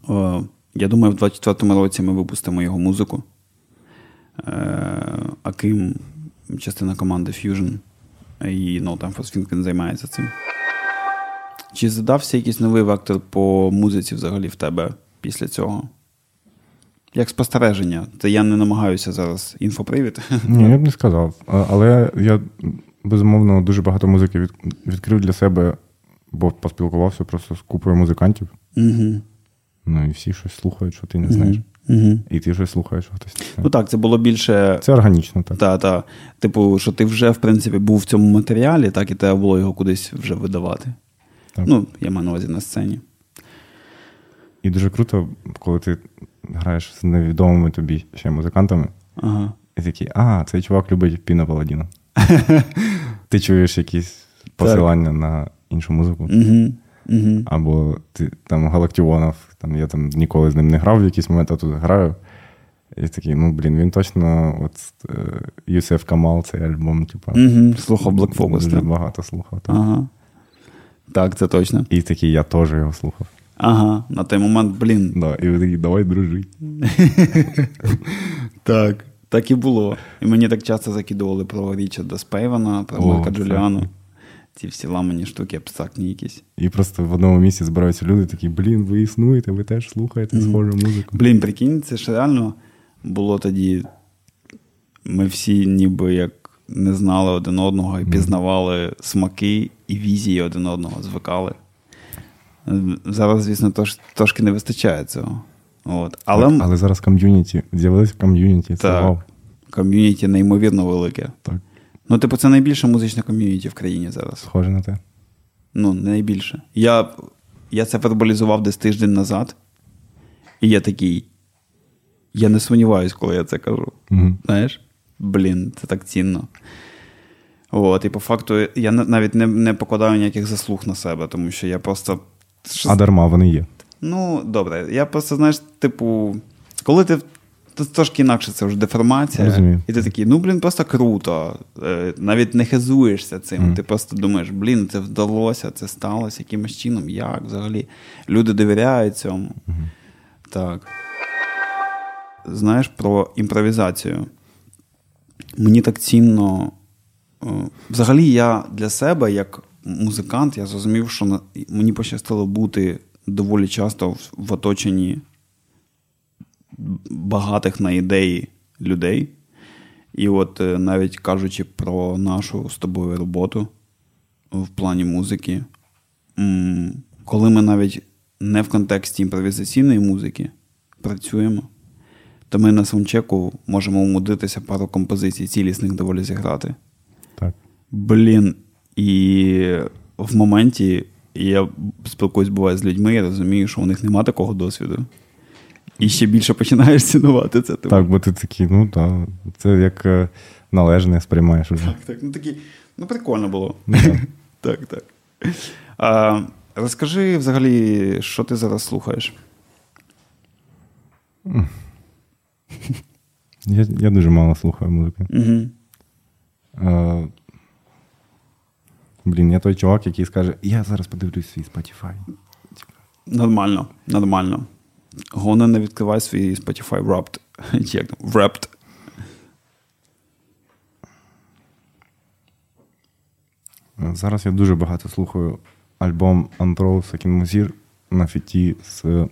О, я думаю, в 24-му році ми випустимо його музику. Е, Аким, частина команди Fusion і No Time for Think, займається цим. Чи задався якийсь новий вектор по музиці взагалі в тебе після цього? Як спостереження? Це я не намагаюся зараз інфопривід. Ні, я б не сказав. Але я безумовно дуже багато музики від, відкрив для себе, бо поспілкувався просто з купою музикантів. Угу. Ну і всі щось слухають, що ти не знаєш. Угу. І ти щось слухаєш, що хтось. Ну так, це було більше. Це органічно, так. Та, та. Типу, що ти вже, в принципі, був в цьому матеріалі, так, і треба було його кудись вже видавати. Так. Ну, я маю на увазі на сцені. І дуже круто, коли ти граєш з невідомими тобі ще музикантами, ага. і такий, а, цей чувак любить Піна Паладіна. Ти чуєш якісь посилання на іншу музику. Угу. Угу. Або ти там Галактіонов, там я там ніколи з ним не грав в якийсь момент, а тут граю. І такий, ну блін, він точно от Юсеф Камал, цей альбом, типу. Угу. Слухав Black Focus. Дуже багато слухав. Так. Ага. Так, це точно. І такий, я теж його слухав. Ага, на той момент, блін. Да, І такі, давай дружить. Так, так і було. І мені так часто закидували про Річарда Спейвана, про Марка Джуліану. Ці всі ламані штуки, абстрактні якісь. І просто в одному місці збираються люди, такі, блін, ви існуєте, ви теж слухаєте mm-hmm. схожу музику. Блін, прикинь, це ж реально було тоді. Ми всі ніби як не знали один одного і пізнавали mm-hmm. смаки і візії один одного, звикали. Зараз, звісно, тож, трошки не вистачає цього. От. Але так, але зараз ком'юніті, з'явилося ком'юніті. Це так, вау. Ком'юніті неймовірно велике. Так. Ну, типу, це найбільше музичне ком'юніті в країні зараз. Схоже на те. Ну, не найбільше. Я я це вербалізував десь тиждень назад, і я такий. Я не сумніваюсь, коли я це кажу. Угу. Знаєш? Блін, це так цінно. От, І по факту я навіть не не покладаю ніяких заслуг на себе, тому що я просто. А дарма вони є. Ну, добре. Я просто, знаєш, типу, коли ти. Це трошки інакше це вже деформація. Розумію. І ти такий, ну, блін, просто круто. Е, навіть не хизуєшся цим. Mm. Ти просто думаєш, блін, це вдалося, це сталося якимось чином, як взагалі. Люди довіряють цьому. Mm-hmm. Так. Знаєш, про імпровізацію. Мені так цінно. Е, взагалі, я для себе, як музикант, я зрозумів, що мені пощастило бути доволі часто в оточенні багатих на ідеї людей. І от е, навіть кажучи про нашу з тобою роботу в плані музики, коли ми навіть не в контексті імпровізаційної музики працюємо, то ми на саундчеку можемо умудритися пару композицій цілісних доволі зіграти. Так. Блін, і в моменті я спілкуюсь буває з людьми, я розумію, що у них немає такого досвіду. І ще більше починаєш цінувати це. Так, бо ти такий, ну так, це як е, належне сприймаєш уже. Так, так. Ну такі, ну прикольно було. Ну, так, так. А, Розкажи взагалі, що ти зараз слухаєш? Я я дуже мало слухаю музики. Угу. Блін, я той чувак, який скаже, я зараз подивлюсь свій Spotify. Нормально, нормально. Головне, не відкривай свій Spotify Wrapped. Як там? Wrapped. Зараз я дуже багато слухаю альбом Амброуз Акінмусір на фіті з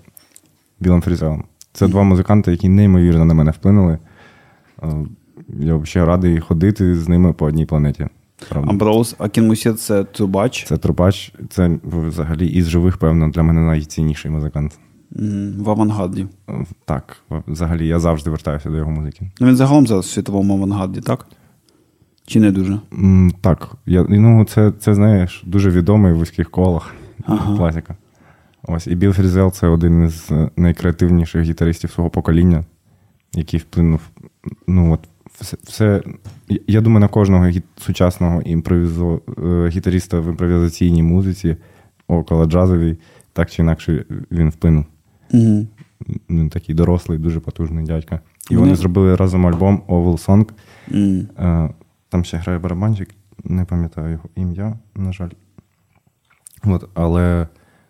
Біллом Фрізеллом. Це два музиканти, які неймовірно на мене вплинули. Я взагалі радий ходити з ними по одній планеті. Амброуз Акінмусір це трубач. Це трубач. Це взагалі із живих, певно, для мене найцінніший музикант. В авангарді. Так, взагалі, я завжди вертаюся до його музики. Ну, Він загалом зараз в світовому авангарді, так? Чи не дуже? Mm, так. Я, ну, Це, це, знаєш, дуже відомий в вузьких колах. Ага. Класика. Ось, І Біл Фрізел це один із найкреативніших гітаристів свого покоління, який вплинув. ну, от, все, все, Я думаю, на кожного сучасного імпровізо, е, гітариста в імпровізаційній музиці, около джазовій, так чи інакше він вплинув. Угу. Він такий дорослий, дуже потужний дядька. І вони, вони зробили разом альбом Oval Song. Mm. Там ще грає барабанчик, не пам'ятаю його ім'я, на жаль. От, Але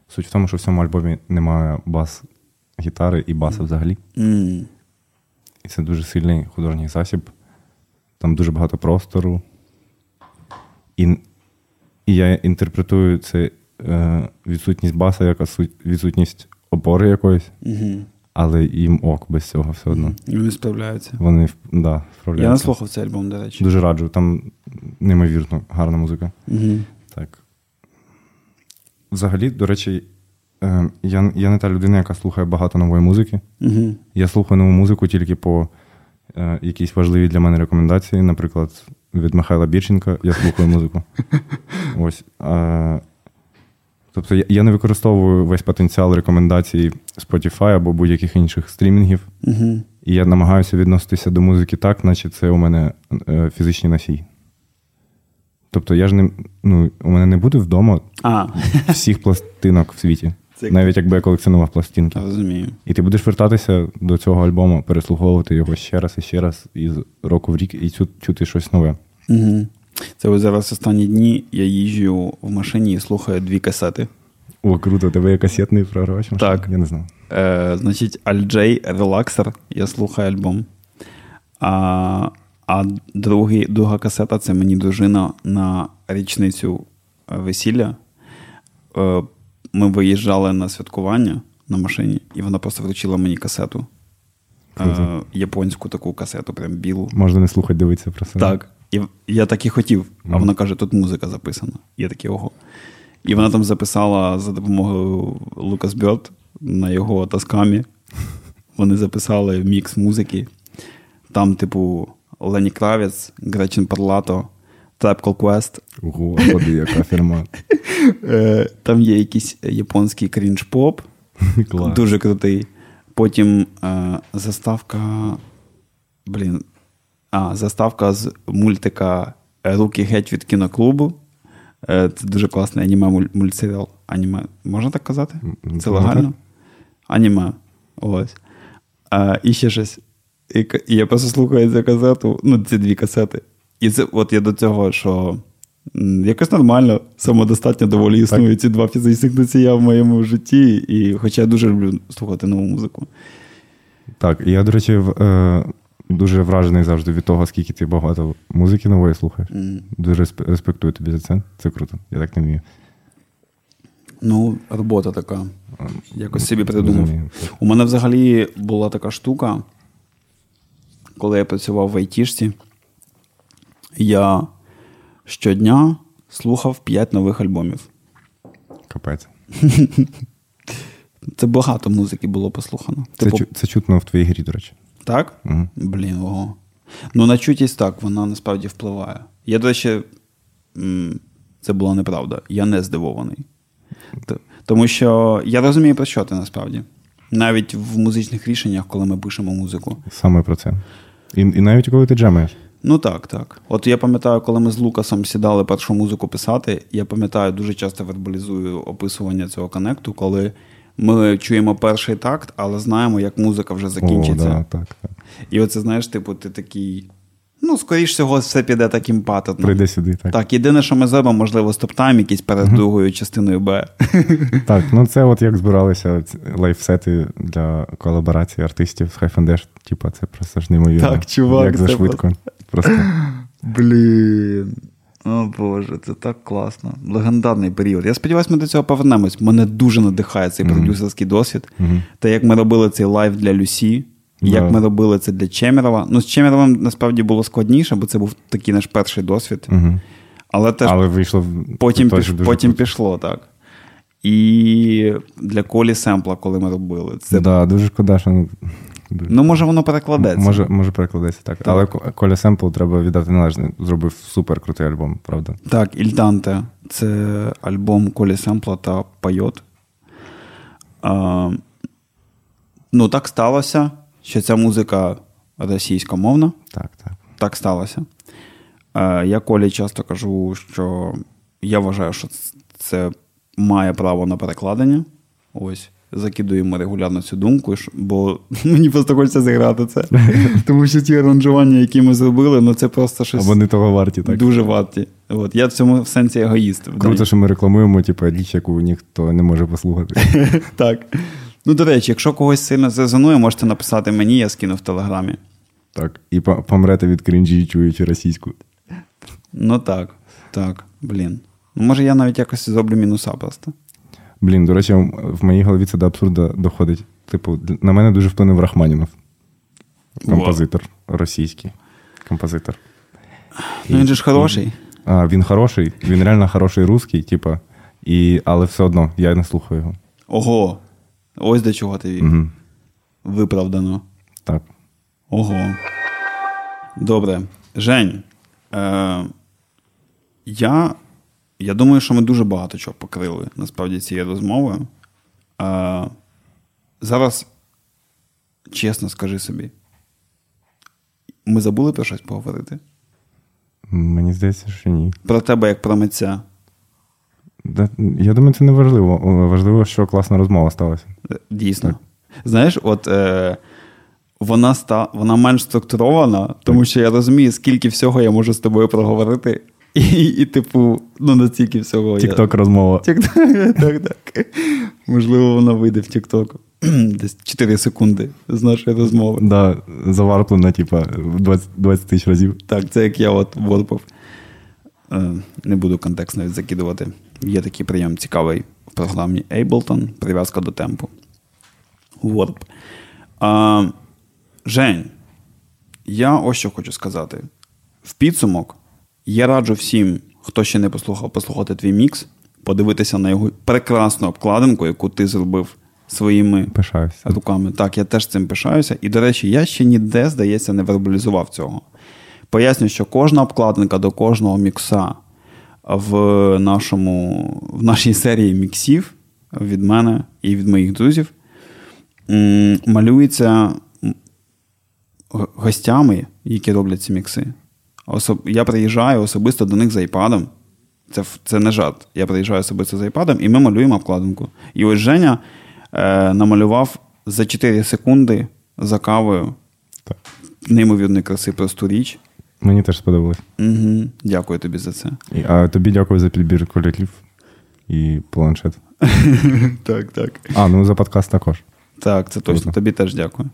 суть в тому, що в цьому альбомі немає бас-гітари і баса взагалі. Mm. І це дуже сильний художній засіб. Там дуже багато простору. І і я інтерпретую це е, відсутність баса, якась відсутність опори якоїсь, Угу. але їм ок без цього все одно. І вони справляються. Вони да, справляються. Я не слухав цей альбом, до речі. Дуже раджу, там неймовірно гарна музика. Угу. Так. Взагалі, до речі, е, я, я не та людина, яка слухає багато нової музики. Угу. Я слухаю нову музику тільки по якісь важливі для мене рекомендації. Наприклад, від Михайла Бірченка я слухаю музику. Ось. Е, тобто я, не використовую весь потенціал рекомендацій Spotify або будь-яких інших стрімінгів. Угу. І я намагаюся відноситися до музики так, наче це у мене е, фізичний носій. Тобто я ж не ну, у мене не буде вдома А, всіх пластинок в світі. Це- Навіть якби я колекціонував пластинки. розумію. І ти будеш вертатися до цього альбому, переслуховувати його ще раз і ще раз, і з року в рік, і чути щось нове. Угу. Це ось зараз останні дні я їжджу в машині і слухаю дві касети. О, круто, у тебе є касетний програвач? машин? Так. Я не знав. Е, значить, Alj Relaxer, я слухаю альбом. А, а другий, друга касета це мені дружина на річницю весілля. Е, ми виїжджали на святкування на машині, і вона просто вручила мені касету. Е, японську таку касету, прям білу. Можна не слухати, дивитися про себе. Так. І я так і хотів, а вона каже, тут музика записана. Я такий ого. І вона там записала за допомогою Лукас Бьот на його таскамі. Вони записали мікс музики. Там, типу, Лені Кравець, Гречин Парлато, Called Quest. Господи, яка фірма. Е, Там є якийсь японський крінж-поп, Клас. дуже крутий. Потім е, заставка. Блін. А, заставка з мультика Руки геть від кіноклубу. Е, Це дуже класний аніме мультсеріал. Аніме. Можна так казати? Це легально? Аніме. Ось. А, і ще щось. І, і я просто слухаю цю касету, ну, ці дві касети. І це от я до цього, що якось нормально, самодостатньо доволі існують ці два фізичних носія в моєму житті. І, хоча я дуже люблю слухати нову музику. Так, я, до речі, е, дуже вражений завжди від того, скільки ти багато музики нової слухаєш. М. Дуже респектую тобі за це. Це круто. Я так не вмію. Ну, робота така. Якось собі придумав. У мене взагалі була така штука, коли я працював в айтішці, я щодня слухав 5 нових альбомів. Капець. Це багато музики було послухано. Це, Типу, чу- це чутно в твоїй грі, до речі. так? Угу. Блін, ого. Ну, на чутість так, вона насправді впливає. Я, до речі, це була неправда. Я не здивований. Тому що я розумію, про що ти насправді. Навіть в музичних рішеннях, коли ми пишемо музику. Саме про це. І, і навіть коли ти джемаєш. Ну так, так. От я пам'ятаю, коли ми з Лукасом сідали першу музику писати, я пам'ятаю, дуже часто вербалізую описування цього коннекту, коли ми чуємо перший такт, але знаємо, як музика вже закінчиться. О, да, так, так. І оце, знаєш, типу, ти такий. Ну, скоріш всього, все піде таким паттерном. Прийди сюди, так. Так, єдине, що ми зробимо, можливо, stop-time якийсь перед другою частиною Б. Так, ну це от як збиралися лайвсети для колаборації артистів з Dash. Типа, це просто ж неймовірно. Так, чувак, Як за швидко. Просто. Блін. О Боже, це так класно. Легендарний період. Я сподіваюся, ми до цього повернемось. Мене дуже надихає цей Мгм. продюсерський досвід. Мгм. Та як ми робили цей live для Люсі, Да. як ми робили це для Чемерова. Ну, з Чемеровим насправді було складніше, бо це був такий наш перший досвід. Мгм. Але теж Але вийшло потім, піш, потім пішло, так. І для Колі Семпла, коли ми робили. Це, Да, дуже шкода, що дуже- Ну, може, воно перекладеться. Може, може перекладеться так. Так. Але Ко- Коля Семпл треба віддати належне. Зробив супер крутий альбом, правда. Так, Ільданте це альбом Колі Семпла та Пайот. А, ну, так сталося, що ця музика російськомовна. Так, так. Так сталося. Е, Я Колі часто кажу, що я вважаю, що це має право на перекладення. Ось. Закидуємо регулярно цю думку, бо мені просто хочеться зіграти це. Тому що ті аранжування, які ми зробили, ну це просто А щось вони того варті, так. дуже варті. От. Я в цьому в сенсі егоїст. Круто, що ми рекламуємо, типу, річ, яку ніхто не може послухати. Так. Ну, до речі, якщо когось сильно зрезонує, можете написати мені, я скину в телеграмі. Так. І помрете від крінжі, чуючи російську. Ну так, так, блін. Ну, може, я навіть якось зроблю мінуса просто. Блін, до речі, в моїй голові це до абсурду доходить. Типу, на мене дуже вплинув Рахманінов. Композитор wow. російський. Композитор. Ну, він же ж хороший. А, Він хороший, він реально хороший русський, типа, і, але все одно я не слухаю його. Ого. Ось до чого ти угу. виправдано. Так. Ого. Добре. Жень. Е, Я я думаю, що ми дуже багато чого покрили насправді цією розмовою. Е, Зараз, чесно скажи собі, ми забули про щось поговорити? Мені здається, що ні. Про тебе як про митця. Я думаю, це не важливо. Важливо, що класна розмова сталася. Дійсно. Так. Знаєш, от е, вона ста, вона менш структурована, тому що я розумію, скільки всього я можу з тобою проговорити. І, і типу, ну настільки всього. Тікток розмова. Тік-ток, так, так. Можливо, вона вийде в Тіктоку. Десь 4 секунди з нашої розмови. Да, Заварплена, типа, 20 20 тисяч разів. Так, це як я от ворпав. Е, не буду контекст навіть закидувати. Є такий прийом цікавий в програмі Ableton, прив'язка до темпу. А, Жень, я ось що хочу сказати. В підсумок я раджу всім, хто ще не послухав, послухати твій мікс, подивитися на його прекрасну обкладинку, яку ти зробив своїми Пишаюся. руками. Так, я теж цим пишаюся. І, до речі, я ще ніде, здається, не вербалізував цього. Поясню, що кожна обкладинка до кожного мікса в нашому, в нашій серії міксів від мене і від моїх друзів малюється гостями, які роблять ці мікси. Особ... Я приїжджаю особисто до них з айпадом. Це це не жарт. Я приїжджаю особисто з айпадом, і ми малюємо обкладинку. І ось Женя е, намалював за 4 секунди за кавою так. неймовірної краси просту річ. Мені теж сподобалось. Угу. Дякую тобі за це. І, А тобі дякую за підбір кольорів і планшет. Так, так. А, ну за подкаст також. Так, це точно. Тобі теж дякую.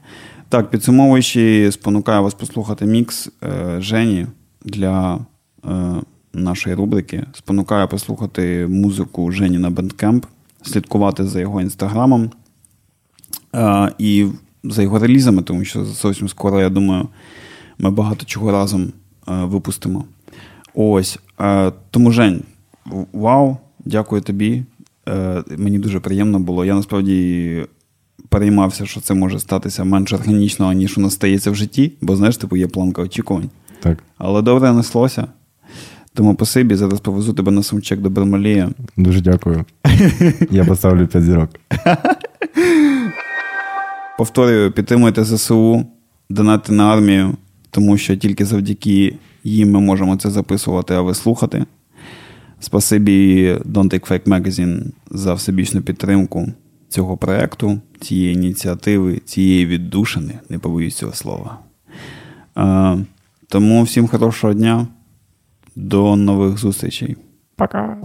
Так, підсумовуючи, спонукаю вас послухати мікс е, Жені для е, нашої рубрики. Спонукаю послухати музику Жені на Bandcamp, слідкувати за його інстаграмом е, і за його релізами, тому що зовсім скоро, я думаю, ми багато чого разом е, випустимо. Ось. Е, тому, Жень, вау, дякую тобі. Е, мені дуже приємно було. Я насправді переймався, що це може статися менш органічно, ніж воно стається в житті, бо знаєш, типу, є планка очікувань. Так. Але добре неслося. Тому спасибі, зараз повезу тебе на сумчек до Бермалія. Дуже дякую. Я поставлю 5 зірок. Повторюю, підтримуйте ЗСУ, донати на армію, тому що тільки завдяки їм ми можемо це записувати, а ви слухати. Спасибі Don't Take Fake Magazine за всебічну підтримку цього проєкту, цієї ініціативи, цієї віддушини, не побоюсь цього слова. Тому всім хорошого дня. До нових зустрічей. Пока.